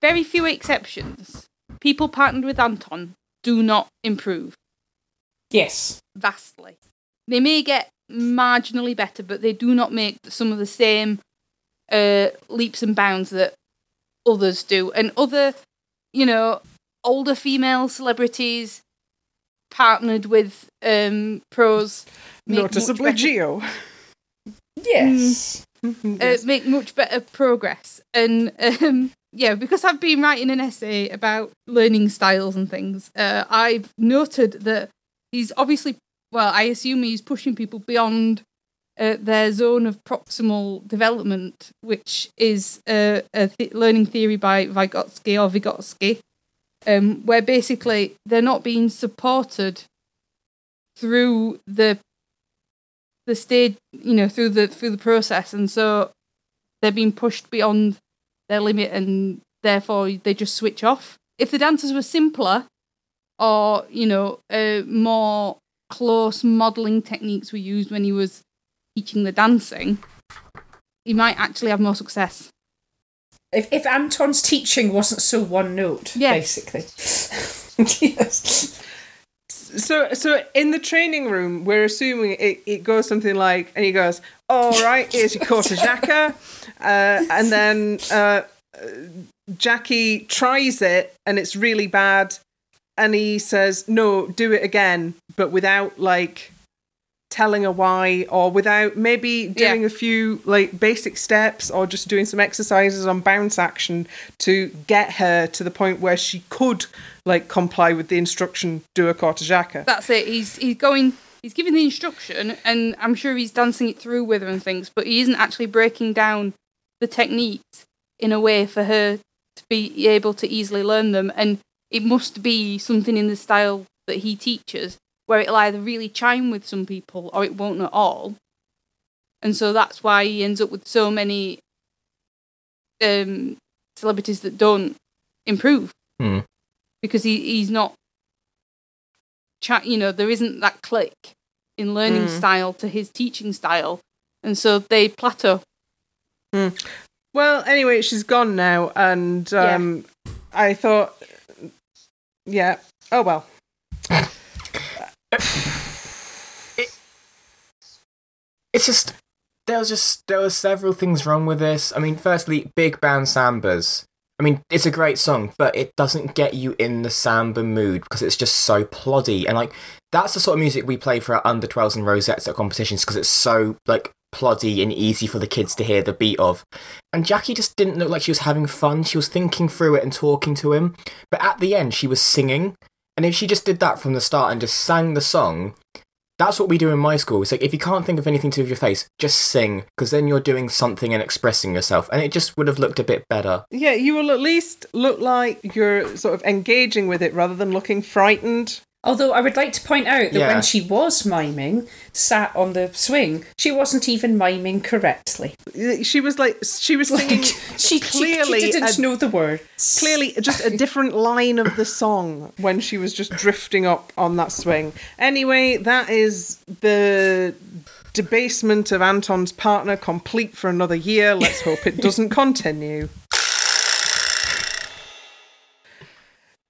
Speaker 3: very few exceptions, people partnered with Anton do not improve
Speaker 4: Yes.
Speaker 3: vastly. They may get marginally better, but they do not make some of the same uh, leaps and bounds that others do. And other, you know, older female celebrities partnered with um, pros make much
Speaker 1: Noticeably
Speaker 3: better-
Speaker 1: Gio.
Speaker 4: Yes.
Speaker 3: uh, make much better progress. And um, yeah, because I've been writing an essay about learning styles and things, uh, I've noted that he's obviously, well, I assume he's pushing people beyond uh, their zone of proximal development, which is a th- learning theory by Vygotsky or Vygotsky, um, where basically they're not being supported through the the stage, you know, through the through the process, and so they're being pushed beyond their limit, and therefore they just switch off. If the dancers were simpler, or you know, uh, more close modelling techniques were used when he was teaching the dancing, he might actually have more success.
Speaker 4: If, if Anton's teaching wasn't so one note,
Speaker 3: Yes.
Speaker 4: basically. yes.
Speaker 1: So, so in the training room, we're assuming it, it goes something like, and he goes, "All right, here's your corta jaca," uh, and then uh, uh, Jacqui tries it, and it's really bad, and he says, "No, do it again," but without like telling her why, or without maybe doing
Speaker 3: Yeah.
Speaker 1: a few like basic steps, or just doing some exercises on bounce action to get her to the point where she could like comply with the instruction, do a corta jaca.
Speaker 3: That's it. He's he's going he's giving the instruction, and I'm sure he's dancing it through with her and things, but he isn't actually breaking down the techniques in a way for her to be able to easily learn them. And it must be something in the style that he teaches where it'll either really chime with some people or it won't at all. And so that's why he ends up with so many um, celebrities that don't improve
Speaker 2: Hmm.
Speaker 3: because he, he's not chat you know there isn't that click in learning
Speaker 1: Mm.
Speaker 3: style to his teaching style and so they plateau
Speaker 1: Well, anyway, she's gone now, and um, I thought, yeah, oh well.
Speaker 2: It's just there was just there were several things wrong with this. I mean, firstly, Big Band Sambas. I mean, it's a great song, but it doesn't get you in the samba mood because it's just so ploddy and like that's the sort of music we play for our under 12s and rosettes at competitions because it's so like ploddy and easy for the kids to hear the beat of. And Jacqui just didn't look like she was having fun. She was thinking through it and talking to him, but at the end she was singing. And if she just did that from the start and just sang the song, that's what we do in my school. It's like if you can't think of anything to do with your face, just sing, because then you're doing something and expressing yourself, and it just would have looked a bit better.
Speaker 1: Yeah, you will at least look like you're sort of engaging with it rather than looking frightened.
Speaker 4: Although I would like to point out that
Speaker 2: Yeah.
Speaker 4: when she was miming, sat on the swing, she wasn't even miming correctly.
Speaker 1: She was like, she was singing
Speaker 4: Like, she,
Speaker 1: clearly,
Speaker 4: she, she didn't
Speaker 1: a-
Speaker 4: know the words.
Speaker 1: clearly just a different line of the song when she was just drifting up on that swing. Anyway, that is the debasement of Anton's partner complete for another year. Let's hope it doesn't continue.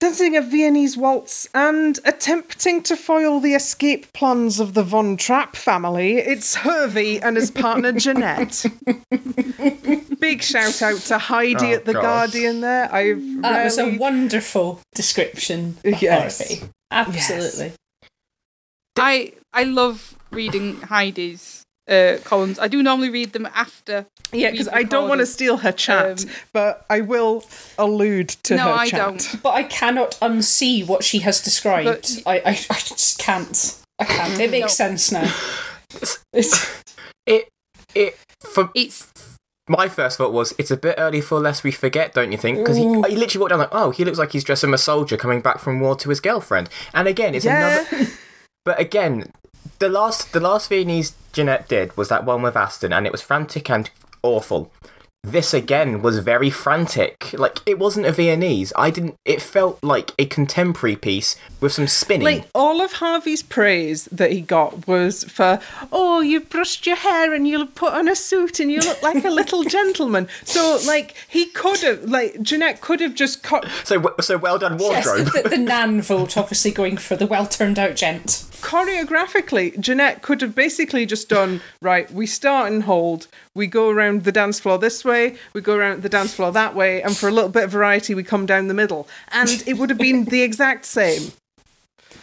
Speaker 1: Dancing a Viennese waltz and attempting to foil the escape plans of the Von Trapp family, it's HRVY and his partner Janette. Big shout out to Heidi
Speaker 2: Oh,
Speaker 1: at The
Speaker 2: gosh.
Speaker 1: Guardian there. I've
Speaker 4: That was a wonderful description. Of
Speaker 1: Yes.
Speaker 4: Harvey. Absolutely.
Speaker 3: i i love reading heidi's uh, columns i do normally read them after
Speaker 1: Yeah, because I don't want to steal her chat,
Speaker 3: Um,
Speaker 1: but I will allude to
Speaker 3: No,
Speaker 1: her
Speaker 3: I
Speaker 1: chat.
Speaker 3: don't.
Speaker 4: But I cannot unsee what she has described.
Speaker 3: But-
Speaker 4: I, I, I just can't. I can't. It makes
Speaker 3: No.
Speaker 4: sense now. It's,
Speaker 2: It, it, for
Speaker 3: it's
Speaker 2: my first thought was, it's a bit early for Lest We Forget, don't you think? Because he, he literally walked down like, oh, he looks like he's dressed as a soldier coming back from war to his girlfriend. And again, it's
Speaker 1: Yeah.
Speaker 2: another. But again, the last the last Viennese Janette did was that one with Aston, and it was frantic and awful. This again was very frantic. Like it wasn't a Viennese. I didn't. It felt like a contemporary piece with some spinning.
Speaker 1: Like all of Harvey's praise that he got was for, oh, you've brushed your hair and you'll put on a suit and you look like a little gentleman. So like he could have, like Janette could have just cut
Speaker 2: so so well done
Speaker 4: yes,
Speaker 2: wardrobe.
Speaker 4: the, the Nan vote obviously going for the well turned out gent.
Speaker 1: Choreographically. Janette could have basically just done right. We start and hold. We go around the dance floor this way. We go around the dance floor that way, and for a little bit of variety, we come down the middle, and it would have been the exact same.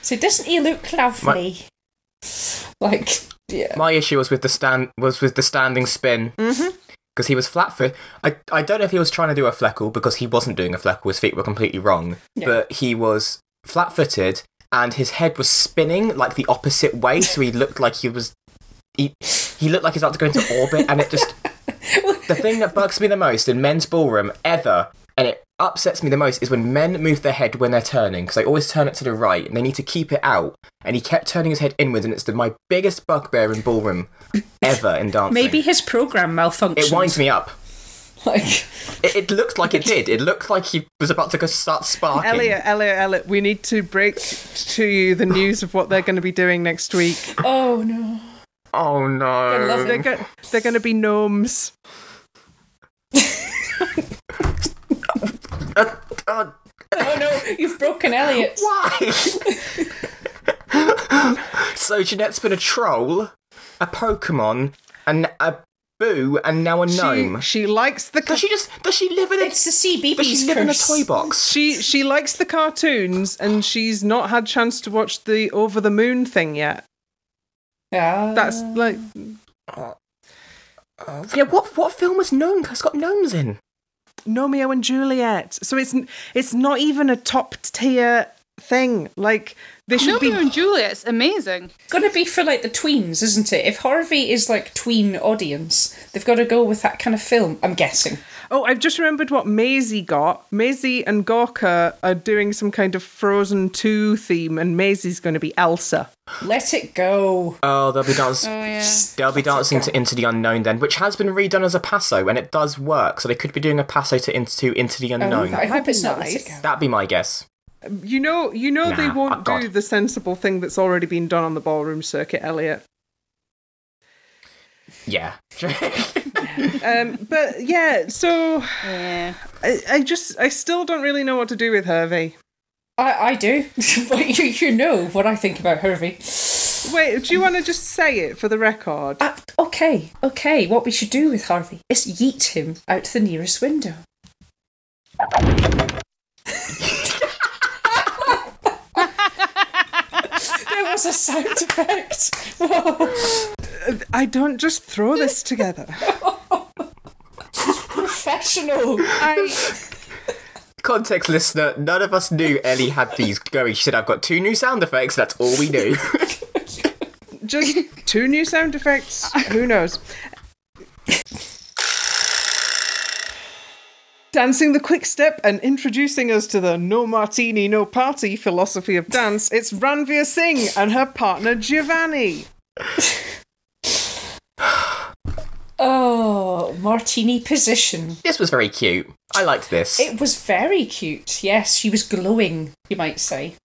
Speaker 4: So doesn't he look lovely? Like, yeah.
Speaker 2: My issue was with the stand was with the standing spin.
Speaker 1: Mhm.
Speaker 2: Because he was flat foot. I, I don't know if he was trying to do a fleckerl because he wasn't doing a fleckerl. His feet were completely wrong.
Speaker 4: Yeah.
Speaker 2: But he was flat footed and his head was spinning like the opposite way. So he looked like he was. He, he looked like he's about to go into orbit. And it just. the thing that bugs me the most in men's ballroom ever, and it upsets me the most, is when men move their head when they're turning, because they always turn it to the right, and they need to keep it out. And he kept turning his head inwards, and it's the, my biggest bugbear in ballroom ever in dancing.
Speaker 4: Maybe his program malfunctioned.
Speaker 2: it winds me up.
Speaker 4: Like,
Speaker 2: It, it looked like it did. It looked like he was about to go start sparking.
Speaker 1: Elliot, Elliot, Elliot, we need to break to you the news of what they're going to be doing next week.
Speaker 4: oh no.
Speaker 2: Oh no!
Speaker 4: love
Speaker 1: They're, go- they're going to be gnomes.
Speaker 2: Uh, uh,
Speaker 4: Oh no, you've broken Elliot.
Speaker 2: why? so Janette's been a troll, a Pokemon, and a boo, and now a gnome.
Speaker 1: She, she likes the
Speaker 2: Does she just? Does she live in a?
Speaker 4: It's the CBBC
Speaker 2: Does she live in a toy box?
Speaker 1: she she likes the cartoons and she's not had chance to watch the Over the Moon thing yet.
Speaker 4: Yeah,
Speaker 1: That's like uh,
Speaker 2: Yeah. What what film was gnome? It's got gnomes in.
Speaker 1: Romeo and Juliet. So it's it's not even a top tier thing. Like they should
Speaker 3: Romeo
Speaker 1: be.
Speaker 3: and Juliet's amazing.
Speaker 4: Going to be for like the tweens, isn't it? If Harvey is like tween audience, they've got to go with that kind of film. I'm guessing.
Speaker 1: Oh, I've just remembered what Maisie got. Maisie and Gorka are doing some kind of Frozen 2 theme, and Maisie's going to be Elsa.
Speaker 4: Let it go.
Speaker 2: Oh, they'll be dancing.
Speaker 3: Oh yeah.
Speaker 2: They'll be dancing to Into the Unknown then, which has been redone as a paso, and it does work. So they could be doing a paso to Into Into the oh, Unknown.
Speaker 4: I hope
Speaker 1: be
Speaker 4: it's
Speaker 1: nice.
Speaker 2: That'd be my guess.
Speaker 1: You know, you know they won't do the sensible thing that's already been done on the ballroom circuit, Elliot.
Speaker 2: Yeah.
Speaker 1: Um, but yeah, so
Speaker 3: Yeah.
Speaker 1: I, I just, I still don't really know what to do with HRVY.
Speaker 4: I, I do. but you, you know what I think about Harvey.
Speaker 1: Wait, do you want to just say it for the record?
Speaker 4: Uh, okay, okay. What we should do with Harvey is yeet him out the nearest window. there was a sound effect. Whoa.
Speaker 1: I don't just throw this together.
Speaker 4: Professional.
Speaker 1: I,
Speaker 2: Context listener, none of us knew Ellie had these going. She said, I've got two new sound effects, that's all we knew.
Speaker 1: just two new sound effects. Who knows? Dancing the quick step and introducing us to the no martini, no party philosophy of dance, it's Ranvir Singh and her partner Giovanni.
Speaker 4: Oh, martini position.
Speaker 2: this was very cute. I liked this.
Speaker 4: It was very cute. Yes, she was glowing, you might say.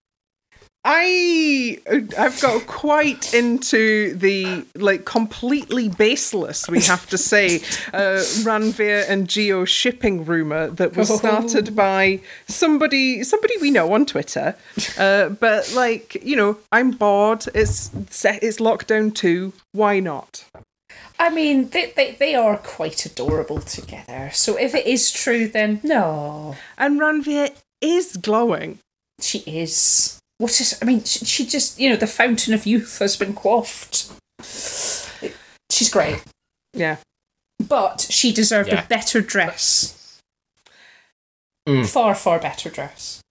Speaker 1: I I've got quite into the like completely baseless, we have to say, uh, Ranvir and Gio shipping rumor that was
Speaker 4: Oh.
Speaker 1: started by somebody somebody we know on Twitter. Uh, but like you know, I'm bored. It's set. It's lockdown two. Why not?
Speaker 4: I mean, they, they, they are quite adorable together. So if it is true, then no.
Speaker 1: And Ranvir is glowing.
Speaker 4: She is. What is. I mean, she, she just. You know, the fountain of youth has been quaffed. She's great.
Speaker 1: Yeah.
Speaker 4: But she deserved
Speaker 2: Yeah.
Speaker 4: a better dress.
Speaker 2: Mm.
Speaker 4: Far, far better dress.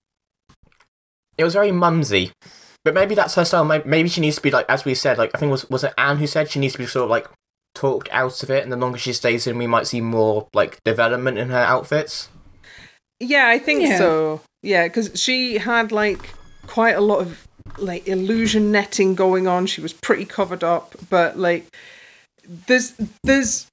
Speaker 2: It was very mumsy. But maybe that's her style. Maybe she needs to be like, as we said, like I think was was it Anne who said she needs to be sort of like talked out of it, and the longer she stays in, we might see more like development in her outfits.
Speaker 1: Yeah, I think
Speaker 4: Yeah.
Speaker 1: so. Yeah, because she had like quite a lot of like illusion netting going on. She was pretty covered up, but like there's there's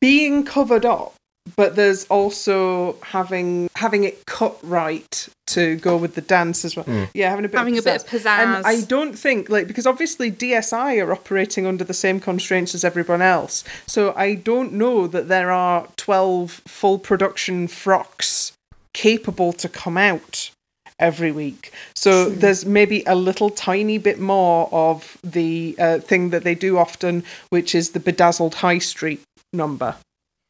Speaker 1: being covered up, but there's also having having it cut right to go with the dance as well. Mm. Yeah, having a bit
Speaker 3: Having
Speaker 1: of
Speaker 3: a bit of
Speaker 1: pizzazz.
Speaker 3: pizzazz.
Speaker 1: And I don't think like because obviously DSI are operating under the same constraints as everyone else. So I don't know that there are 12 full production frocks capable to come out every week. So there's maybe a little tiny bit more of the uh, thing that they do often, which is the bedazzled high street number.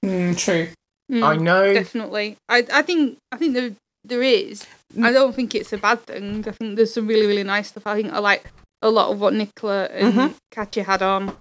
Speaker 4: Mm, true.
Speaker 3: Mm,
Speaker 2: I know.
Speaker 3: Definitely. I, I think I think there there is. I don't think it's a bad thing. I think there's some really, really nice stuff. I think I like a lot of what Nicola and
Speaker 1: Mhm.
Speaker 3: Katya had on.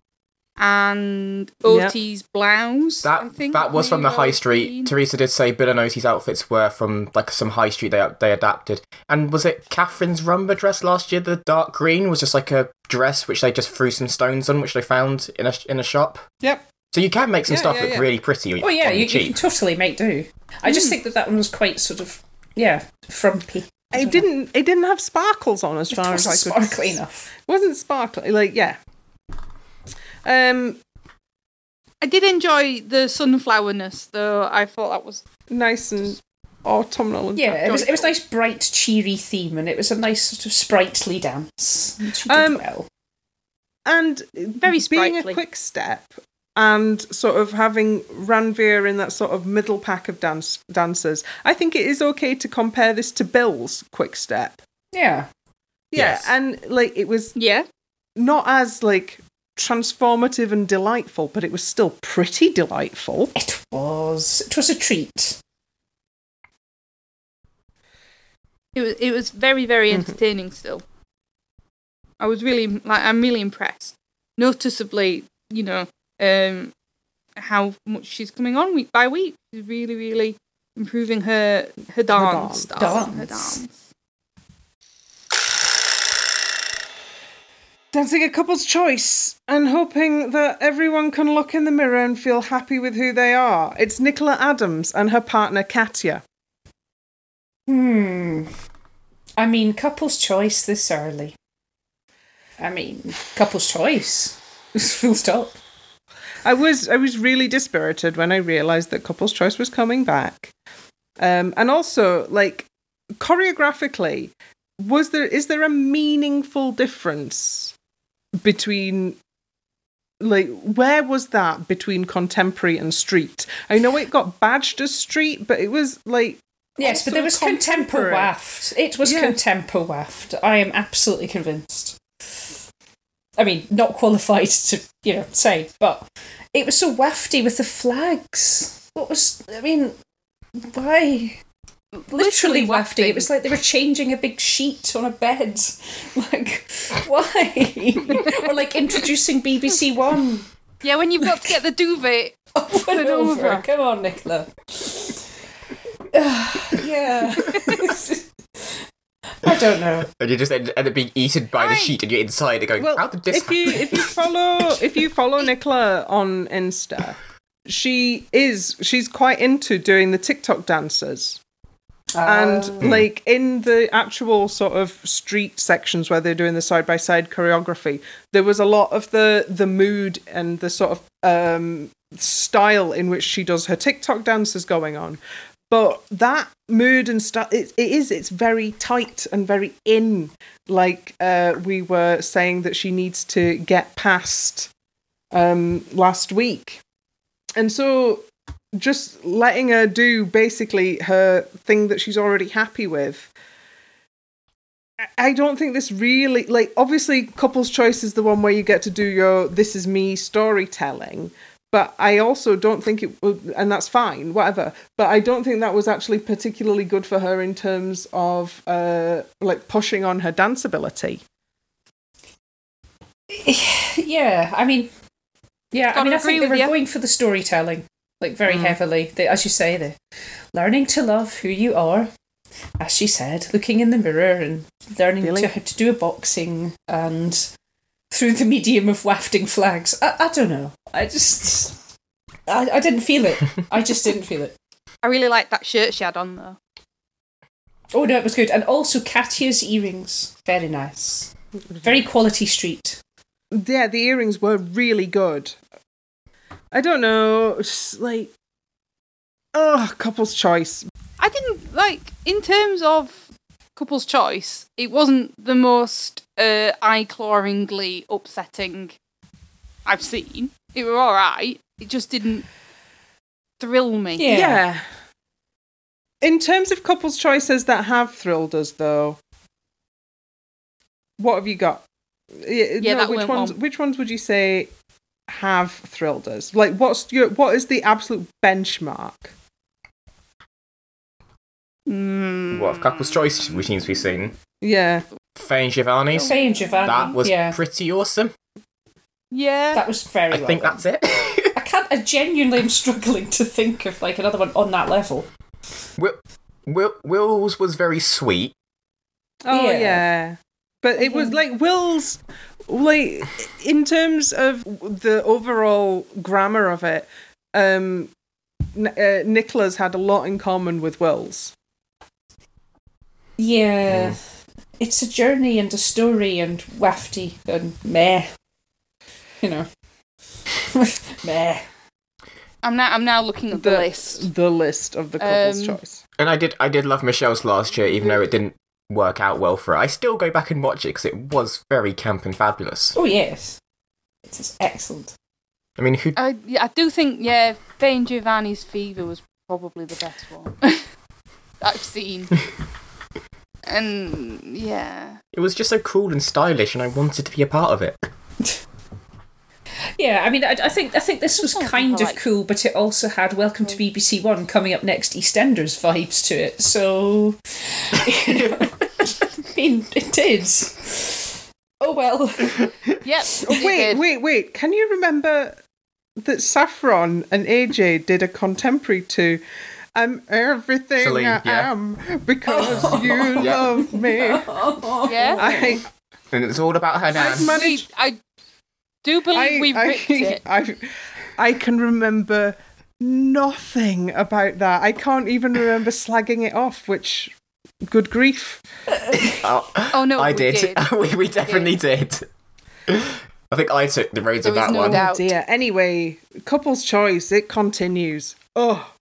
Speaker 3: And
Speaker 1: Yep.
Speaker 3: Oti's blouse. I
Speaker 2: That
Speaker 3: think,
Speaker 2: that was from the high street.
Speaker 3: Jean.
Speaker 2: Teresa did say Bill and Oti's outfits were from like some high street they they adapted. And was it Catherine's rumba dress last year? The dark green was just like a dress which they just threw some stones on, which they found in a in a shop.
Speaker 1: Yep.
Speaker 2: So you can make some
Speaker 1: Yeah,
Speaker 2: stuff
Speaker 1: yeah,
Speaker 2: look
Speaker 1: yeah.
Speaker 2: really pretty.
Speaker 4: Oh, yeah,
Speaker 2: on the
Speaker 4: you, you can totally make do. I just hmm. think that that one was quite sort of. Yeah, frumpy.
Speaker 1: It didn't. It didn't have sparkles on as
Speaker 4: It
Speaker 1: far as
Speaker 4: wasn't
Speaker 1: I could.
Speaker 4: sparkly enough.
Speaker 1: Wasn't sparkly. Like yeah. Um,
Speaker 3: I did enjoy the sunflowerness, though. I thought that was
Speaker 1: nice and autumnal. And
Speaker 4: Yeah, it was it was
Speaker 1: joyful.
Speaker 4: nice, bright, cheery theme, and it was a nice sort of sprightly dance. And She did
Speaker 1: Um,
Speaker 4: well.
Speaker 1: and
Speaker 3: Very
Speaker 1: being a quick step and sort of having Ranvir in that sort of middle pack of dance dancers. I think it is okay to compare this to Bill's quick step.
Speaker 4: Yeah,
Speaker 1: Yeah,
Speaker 2: Yes.
Speaker 1: and like it was
Speaker 3: yeah.
Speaker 1: not as like transformative and delightful, but it was still pretty delightful.
Speaker 4: it was. It was a treat.
Speaker 3: It was it was very very
Speaker 1: Mhm.
Speaker 3: entertaining. Still, I was really like I'm really impressed. Noticeably, you know, um, how much she's coming on week by week. She's really really improving her her dance
Speaker 1: dance.
Speaker 3: style, her
Speaker 4: Dance.
Speaker 3: dance.
Speaker 1: Dancing a couple's choice and hoping that everyone can look in the mirror and feel happy with who they are. It's Nicola Adams and her partner Katya.
Speaker 4: Hmm. I mean, couple's choice this early. I mean, couple's choice. Full stop.
Speaker 1: I was I was really dispirited when I realized that Couple's Choice was coming back. Um, and also, like choreographically, was there is there a meaningful difference between like where was that between contemporary and street? I know it got badged as street, but it was like
Speaker 4: Yes, but there was
Speaker 1: contemporary.
Speaker 4: waft. It was
Speaker 1: Yeah.
Speaker 4: contempo waft. I am absolutely convinced. I mean, not qualified to, you know, say, but it was so wafty with the flags. What was, I mean, why? Literally, wafty.
Speaker 3: wafting.
Speaker 4: It was like they were changing a big sheet on a bed. Like, why? or like introducing BBC One.
Speaker 3: Yeah, when you've got to get the duvet.
Speaker 4: Over and
Speaker 3: and
Speaker 4: over.
Speaker 3: over.
Speaker 4: Come on, Nicola. yeah. I don't know.
Speaker 2: And you just end, end up being eaten by the sheet and you're inside and going,
Speaker 1: well,
Speaker 2: how did this
Speaker 1: if you if you follow if you follow Nicola on Insta, she is she's quite into doing the TikTok dances. And like in the actual sort of street sections where they're doing the side by side choreography there was a lot of the the mood and the sort of um style in which she does her tiktok dances going on. But that mood and stuff it, it is it's very tight and very in. Like uh we were saying that she needs to get past um last week. And so just letting her do basically her thing that she's already happy with. I- I don't think this really like obviously couple's choice is the one where you get to do your this is me storytelling but I also don't think it would and that's fine whatever but I don't think that was actually particularly good for her in terms of uh like pushing on her dance ability
Speaker 4: Yeah, I mean, yeah, I
Speaker 3: Gotta
Speaker 4: mean, I think they
Speaker 3: with
Speaker 4: were
Speaker 3: you.
Speaker 4: going for the storytelling, like very
Speaker 1: Mm.
Speaker 4: heavily. They, as you say, the learning to love who you are, as she said, looking in the mirror and learning
Speaker 1: Feeling-
Speaker 4: to how to do a boxing and through the medium of wafting flags. I, I don't know. I just, I, I didn't feel it. I just didn't feel it.
Speaker 3: I really liked that shirt she had on though.
Speaker 4: Oh no, it was good, and also Katya's earrings, very nice, very quality street.
Speaker 1: yeah the earrings were really good I don't know just like oh couple's choice
Speaker 3: I didn't like in terms of couple's choice. It wasn't the most uh, eye-clawingly upsetting I've seen. It were all right. It just didn't thrill me.
Speaker 4: Yeah.
Speaker 1: In terms of couples' choices that have thrilled us, though, what have you got? Yeah,
Speaker 3: Yeah, that
Speaker 1: which
Speaker 3: went
Speaker 1: ones?
Speaker 3: well.
Speaker 1: Which ones would you say have thrilled us? Like, what's your what is the absolute benchmark?
Speaker 3: Mm.
Speaker 2: What couple's choice routines we've seen?
Speaker 1: Yeah,
Speaker 2: Faye and Giovanni's.
Speaker 4: Faye and Giovanni.
Speaker 2: That was
Speaker 4: yeah,
Speaker 2: pretty awesome.
Speaker 3: Yeah.
Speaker 4: that was very.
Speaker 2: I
Speaker 4: well
Speaker 2: think
Speaker 4: done.
Speaker 2: that's it.
Speaker 4: I can't. I genuinely am struggling to think of like another one on that level.
Speaker 2: Will, Will, Will's was very sweet.
Speaker 1: Oh
Speaker 4: Yeah.
Speaker 1: yeah. But it was like Will's like in terms of the overall grammar of it, um N- uh, Nicola's had a lot in common with Will's.
Speaker 4: Yeah, it's a journey and a story and wafty and meh. You know, meh.
Speaker 3: I'm now. I'm now looking at the, list.
Speaker 1: The list of the couple's
Speaker 3: Um,
Speaker 1: choice.
Speaker 2: And I did I did love Michelle's last year, even though it didn't work out well for it. I still go back and watch it because it was very camp and fabulous.
Speaker 4: Oh yes, it is excellent.
Speaker 2: I mean, who
Speaker 3: I, yeah, I do think yeah, Faye and Giovanni's Fever was probably the best one I've seen. and yeah,
Speaker 2: it was just so cool and stylish, and I wanted to be a part of it.
Speaker 4: Yeah, I mean, I, I think I think this was kind of cool, but it also had Welcome to BBC One coming up next EastEnders vibes to it. So, you know, I mean, it did. Oh well.
Speaker 3: yep.
Speaker 1: Oh, wait,
Speaker 3: did.
Speaker 1: wait, wait. Can you remember that Saffron and AJ did a contemporary to I'm everything
Speaker 2: Celine,
Speaker 1: I
Speaker 2: yeah.
Speaker 1: am because you
Speaker 2: Yeah.
Speaker 1: love me.
Speaker 3: Yeah.
Speaker 1: I
Speaker 2: And it's all about her nan.
Speaker 1: I've managed.
Speaker 3: We, I do believe we ripped it.
Speaker 1: I, I can remember nothing about that. I can't even remember slagging it off, which, good grief.
Speaker 2: Oh,
Speaker 3: Oh no,
Speaker 2: I
Speaker 3: we
Speaker 2: did.
Speaker 3: did.
Speaker 2: we, we definitely did. I think I took the reins
Speaker 3: There
Speaker 2: of
Speaker 3: was
Speaker 2: that
Speaker 3: no
Speaker 2: one.
Speaker 3: doubt.
Speaker 1: Oh dear. Anyway, couple's choice, it continues. Oh.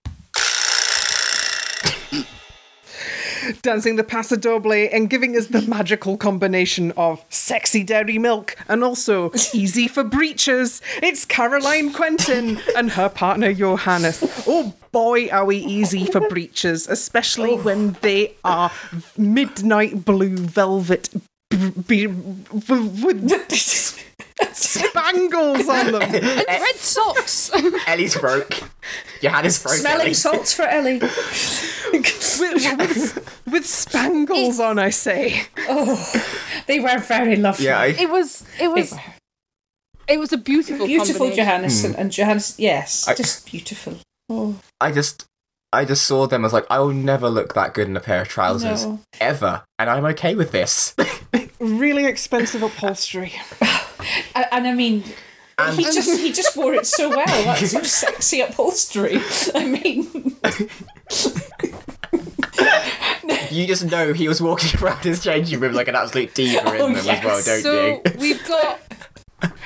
Speaker 1: Dancing the Paso Doble and giving us the magical combination of sexy dairy milk and also easy for breeches. It's Caroline Quentin and her partner Johannes. Oh boy, are we easy for breeches, especially oh. when they are midnight blue velvet b- b- with spangles on them.
Speaker 3: And eh. red socks.
Speaker 2: Ellie's broke. Johannes broke.
Speaker 4: Smelling
Speaker 2: Ellie.
Speaker 4: salts for Ellie.
Speaker 1: with, with, with spangles on, I say.
Speaker 4: Oh, they were very lovely.
Speaker 2: Yeah, I,
Speaker 3: it was. It was. It was a beautiful,
Speaker 4: beautiful
Speaker 3: combination.
Speaker 4: Johannes and, hmm. and Johannes. Yes,
Speaker 2: I-
Speaker 4: just beautiful. Oh
Speaker 2: I just, I just saw them as like, I will never look that good in a pair of trousers
Speaker 4: No.
Speaker 2: ever, and I'm okay with this.
Speaker 1: Really expensive upholstery.
Speaker 4: and, and I mean,
Speaker 2: And-
Speaker 4: he just he just wore it so well. That's some sexy upholstery. I mean,
Speaker 2: you just know he was walking around his changing room like an absolute diva in
Speaker 4: Oh,
Speaker 2: them as well, don't
Speaker 3: So
Speaker 2: you?
Speaker 3: we've got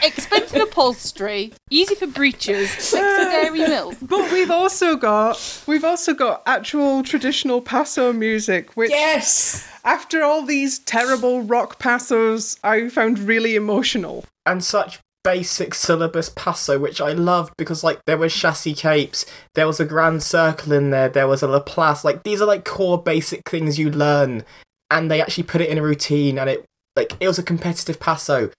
Speaker 3: expensive upholstery, easy for breeches, sexy uh, dairy milk.
Speaker 1: But we've also got we've also got actual traditional paso music, which
Speaker 4: yes.
Speaker 1: after all these terrible rock pasos, I found really emotional.
Speaker 2: and such basic syllabus paso which I loved because like there was chassé capes, there was a grand circle in there, there was a La Passe, like these are like core basic things you learn and they actually put it in a routine and it like it was a competitive paso.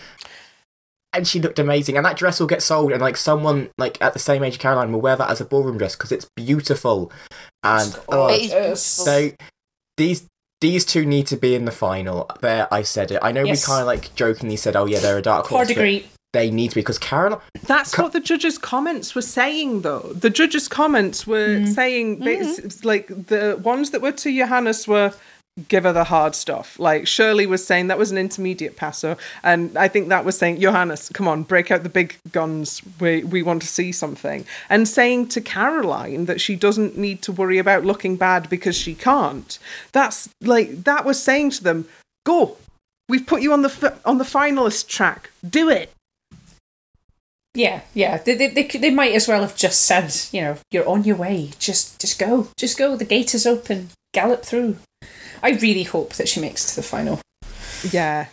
Speaker 2: And she looked amazing, and that dress will get sold, and like someone like at the same age of Caroline will wear that as a ballroom dress because it's beautiful. And oh,
Speaker 3: It is
Speaker 4: Yes.
Speaker 3: beautiful.
Speaker 2: so these these two need to be in the final. There, I said it. I know
Speaker 4: Yes.
Speaker 2: we kind of like jokingly said, "Oh yeah, they're a dark horse."
Speaker 4: Hard
Speaker 2: but
Speaker 4: agree.
Speaker 2: They need to be because Caroline.
Speaker 1: That's
Speaker 2: Co-
Speaker 1: what the judges' comments were saying, though. The judges' comments were mm. saying, bas- mm-hmm. like, the ones that were to Johannes were give her the hard stuff. Like, Shirley was saying that was an intermediate passer. And I think that was saying, Johannes, come on, break out the big guns. We, we want to see something. And saying to Caroline that she doesn't need to worry about looking bad because she can't. That's like, that was saying to them, go. We've put you on the f- on the finalist track. Do it.
Speaker 4: Yeah, yeah. They, they, they, they might as well have just said, you know, you're on your way. Just just go. Just go. The gate is open. Gallop through. I really hope that she makes it to the final.
Speaker 1: Yeah.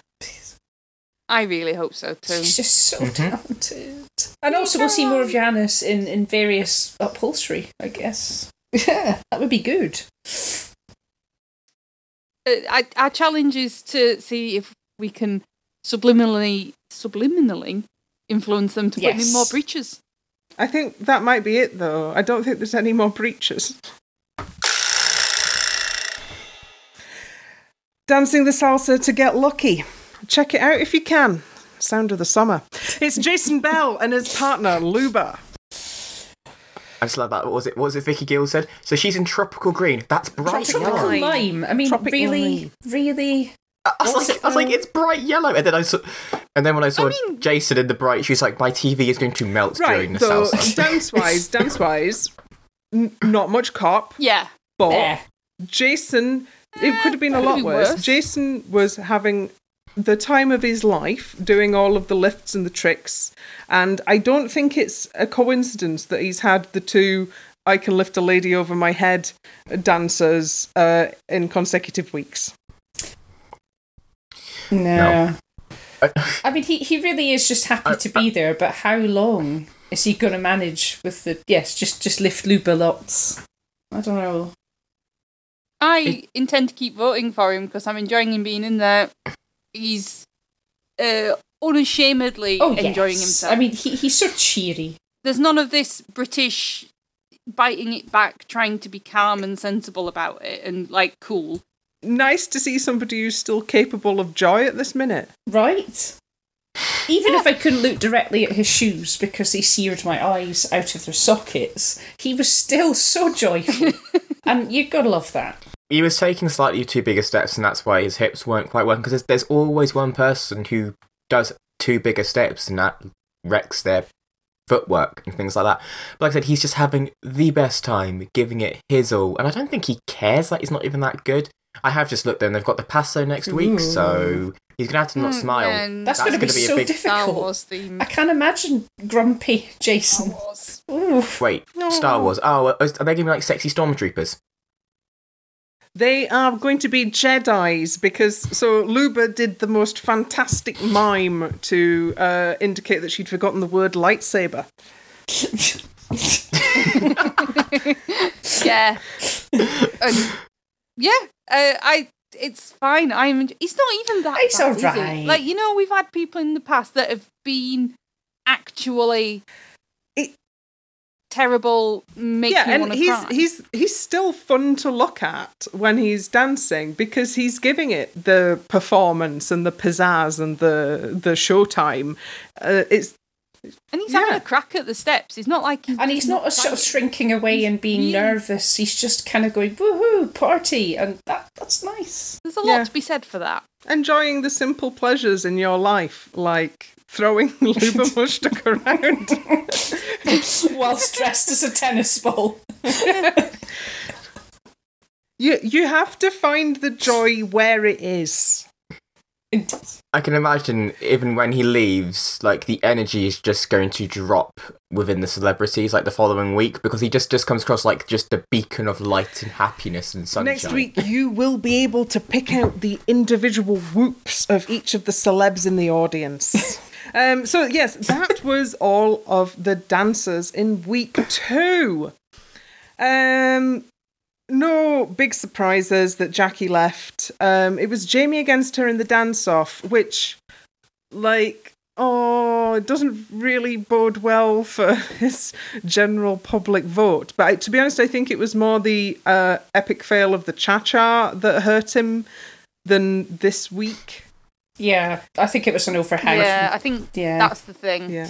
Speaker 3: I really hope so too.
Speaker 4: She's just so talented. And also, we'll see more of Johannes in, in various upholstery, I guess. Yeah, that would be good.
Speaker 3: Uh, I, our challenge is to see if we can subliminally subliminally influence them to put in more breeches.
Speaker 1: I think that might be it, though. I don't think there's any more breeches. Dancing the salsa to get lucky. Check it out if you can. Sound of the summer. It's Jason Bell and his partner Luba.
Speaker 2: I just love that. What was it? What was it? Vicky Gill said. So she's in tropical green. That's bright
Speaker 4: Tropical
Speaker 2: yellow.
Speaker 1: Lime.
Speaker 4: lime. I mean,
Speaker 1: Tropic
Speaker 4: really,
Speaker 1: lime.
Speaker 4: really.
Speaker 2: I was, like, I was like, it's bright yellow. And then I saw, and then when I saw
Speaker 3: mean-
Speaker 2: Jason in the bright, she was like, my TV is going to melt during the
Speaker 1: so
Speaker 2: salsa.
Speaker 1: dance wise, dance wise, n- not much cop,
Speaker 3: Yeah.
Speaker 1: but
Speaker 4: There.
Speaker 1: Jason, it could have been a lot
Speaker 3: be
Speaker 1: worse.
Speaker 3: worse.
Speaker 1: Jason was having the time of his life doing all of the lifts and the tricks. And I don't think it's a coincidence that he's had the two I can lift a lady over my head dancers uh, in consecutive weeks.
Speaker 4: No.
Speaker 2: I-
Speaker 4: I mean, he, he really is just happy
Speaker 2: I-
Speaker 4: to be there, but how long is he going to manage with the. Yes, just, just lift Luba lots. I don't know.
Speaker 3: I intend to keep voting for him because I'm enjoying him being in there. He's uh, unashamedly
Speaker 4: Oh,
Speaker 3: enjoying
Speaker 4: yes.
Speaker 3: himself.
Speaker 4: I mean, he, he's so cheery.
Speaker 3: there's none of this British biting it back, trying to be calm and sensible about it and like cool.
Speaker 1: Nice to see somebody who's still capable of joy at this minute.
Speaker 4: Right? Even if I couldn't look directly at his shoes because he seared my eyes out of their sockets, he was still so joyful. and you've got to love that.
Speaker 2: he was taking slightly too big a steps, and that's why his hips weren't quite working. Because there's, there's always one person who does too big a steps, and that wrecks their footwork and things like that. But like I said, he's just having the best time, giving it his all, and I don't think he cares. Like he's not even that good. I have just looked, and they've got the Paso next week, so he's gonna have to not
Speaker 3: Hmm,
Speaker 2: smile.
Speaker 3: yeah,
Speaker 4: That's,
Speaker 2: That's
Speaker 4: going to be,
Speaker 2: gonna be a
Speaker 4: so
Speaker 2: big-
Speaker 3: Star
Speaker 4: difficult.
Speaker 3: Wars theme.
Speaker 4: I can't imagine grumpy Jason.
Speaker 3: Wars.
Speaker 4: Ooh.
Speaker 2: Wait, Star Wars. Oh, are they gonna be like sexy stormtroopers?
Speaker 1: They are going to be Jedi's because so Luba did the most fantastic mime to uh, indicate that she'd forgotten the word lightsaber.
Speaker 3: Yeah. And- yeah. Uh, I. It's fine. I'm. It's not even that.
Speaker 4: It's
Speaker 3: bad, is it? Like you know, we've had people in the past that have been actually
Speaker 1: It-
Speaker 3: terrible. Make
Speaker 1: yeah, and he's
Speaker 3: cry.
Speaker 1: he's he's still fun to look at when he's dancing because he's giving it the performance and the pizzazz and the the showtime. Uh, it's
Speaker 3: and he's having a crack at the steps. He's not like
Speaker 4: And he's not a sort of shrinking away and being
Speaker 3: really-
Speaker 4: nervous. He's just kind of going woohoo party, and that that's nice.
Speaker 3: There's a lot
Speaker 1: Yeah.
Speaker 3: to be said for that.
Speaker 1: enjoying the simple pleasures in your life, like throwing Luba Mushtuk around.
Speaker 4: Whilst dressed as a tennis ball.
Speaker 1: You you have to find the joy where it is.
Speaker 2: I can imagine even when he leaves, like the energy is just going to drop within the celebrities like the following week because he just just comes across like just a beacon of light and happiness and sunshine.
Speaker 1: Next week, you will be able to pick out the individual whoops of each of the celebs in the audience. um, so, yes, that was all of the dancers in week two. Um, no big surprises that Jacqui left. Um, it was Jamie against her in the dance off, which, like, oh, it doesn't really bode well for his general public vote. But I, to be honest, I think it was more the uh, epic fail of the cha cha that hurt him than this week.
Speaker 4: Yeah, I think it was an overhang.
Speaker 3: Yeah, I think
Speaker 4: Yeah.
Speaker 3: that's the thing.
Speaker 1: Yeah.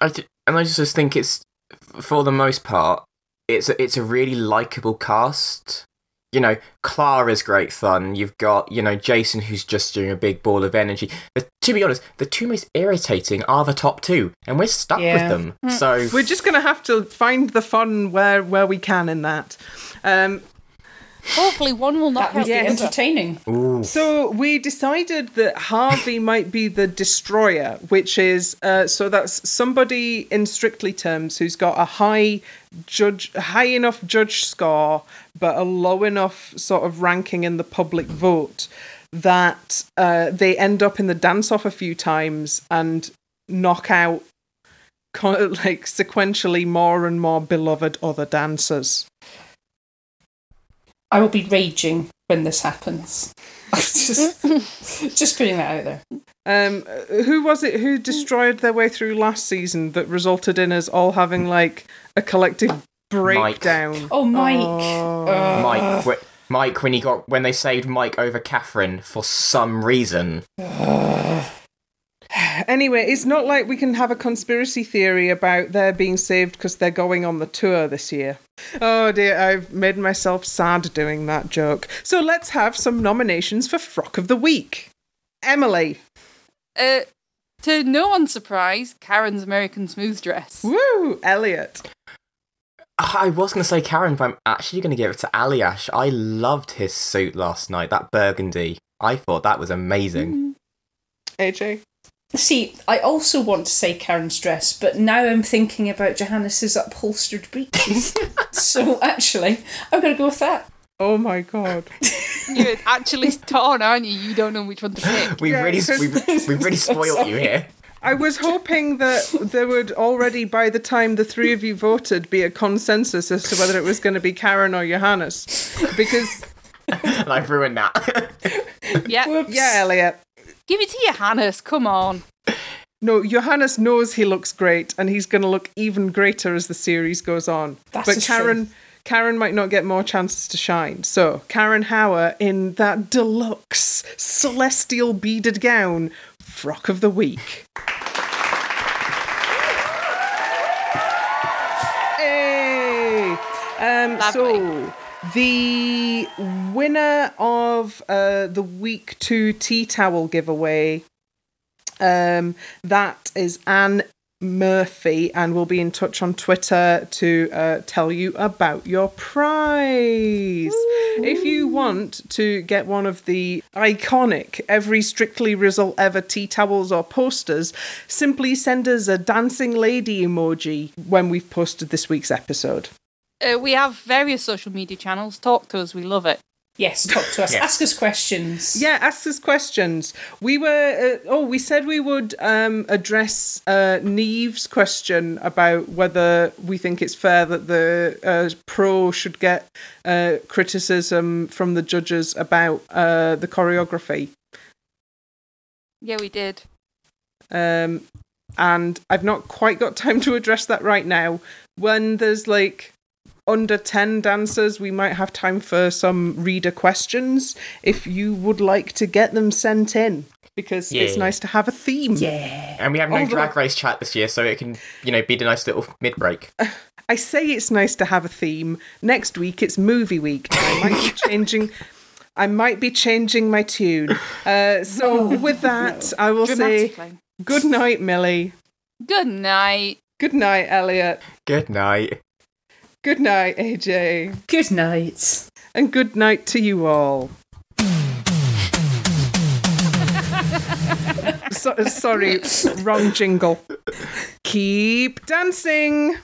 Speaker 2: I ju- and I just think it's for the most part, it's a, it's a really likable cast. You know, Clara's great fun. You've got you know Jason, who's just doing a big ball of energy. The, to be honest, the two most irritating are the top two, and we're stuck
Speaker 4: Yeah.
Speaker 2: with them. So
Speaker 1: We're just going to have to find the fun where, where we can in that. Um,
Speaker 3: Hopefully, one will knock
Speaker 4: That would
Speaker 3: out
Speaker 4: be
Speaker 3: the
Speaker 4: entertaining.
Speaker 2: ooh,
Speaker 1: So we decided that Harvey might be the destroyer, which is uh, so that's somebody in strictly terms who's got a high judge, high enough judge score, but a low enough sort of ranking in the public vote that uh, they end up in the dance off a few times and knock out like sequentially more and more beloved other dancers.
Speaker 4: I will be raging when this happens. just, just putting that out there.
Speaker 1: Um, who was it who destroyed their way through last season that resulted in us all having like a collective breakdown?
Speaker 4: Oh, Mike.
Speaker 1: Oh.
Speaker 4: Uh,
Speaker 2: Mike, wh- Mike, when he got when they saved Mike over Catherine for some reason.
Speaker 1: Anyway, it's not like we can have a conspiracy theory about their being saved because they're going on the tour this year. Oh dear, I've made myself sad doing that joke. So let's have some nominations for Frock of the Week. Emily.
Speaker 3: Uh, to no one's surprise, Karen's American Smooth Dress.
Speaker 1: Woo! Elliot.
Speaker 2: I was going to say Karen, but I'm actually going to give it to Aljaž. I loved his suit last night, that burgundy. I thought that was amazing.
Speaker 1: AJ.
Speaker 4: See, I also want to say Karen's dress, but now I'm thinking about Johannes's upholstered breeches. so actually, I'm going to go with that.
Speaker 1: Oh my god.
Speaker 3: You're actually torn, aren't you? You don't know which one to pick.
Speaker 2: We've
Speaker 1: Yeah,
Speaker 2: really,
Speaker 1: because-
Speaker 2: we've, we've really spoiled you here.
Speaker 1: I was hoping that there would already, by the time the three of you voted, be a consensus as to whether it was going to be Karen or Johannes. Because,
Speaker 2: And I've ruined that.
Speaker 3: Yeah,
Speaker 4: Whoops.
Speaker 3: yeah.
Speaker 1: yeah, Elliot.
Speaker 3: Give it to Johannes. Come on.
Speaker 1: No, Johannes knows he looks great, and he's going to look even greater as the series goes on.
Speaker 4: That's
Speaker 1: but
Speaker 4: a shame.
Speaker 1: Karen, Karen might not get more chances to shine. So Karen Hauer in that deluxe celestial beaded gown, frock of the week. Hey! Um, so
Speaker 3: Lovely.
Speaker 1: The winner of uh, the week two tea towel giveaway, um, that is Anne Murphy, and we'll be in touch on Twitter to uh, tell you about your prize. If you want to get one of the iconic every Strictly Result ever tea towels or posters, simply send us a dancing lady emoji when we've posted this week's episode.
Speaker 3: Uh, we have various social media channels. Talk to us. We love it.
Speaker 4: Yes, talk to us.
Speaker 2: Yes.
Speaker 4: Ask us questions.
Speaker 1: Yeah, ask us questions. We were, uh, oh, we said we would um, address uh, Neve's question about whether we think it's fair that the uh, pro should get uh, criticism from the judges about uh, the choreography.
Speaker 3: Yeah, we did.
Speaker 1: Um, and I've not quite got time to address that right now. When there's like under 10 dancers, we might have time for some reader questions if you would like to get them sent in because it's nice to have a theme.
Speaker 4: Yeah.
Speaker 2: And we have no
Speaker 1: Although-
Speaker 2: drag race chat this year, so it can, you know, be the nice little mid break.
Speaker 1: I say it's nice to have a theme. Next week it's movie week. I might be changing. I might be changing my tune. Uh, so with that, I will say good night, Millie.
Speaker 3: Good night.
Speaker 1: Good night, Elliot.
Speaker 2: Good night.
Speaker 1: Good night, AJ.
Speaker 4: Good night.
Speaker 1: And good night to you all. so, sorry, wrong jingle. Keep dancing.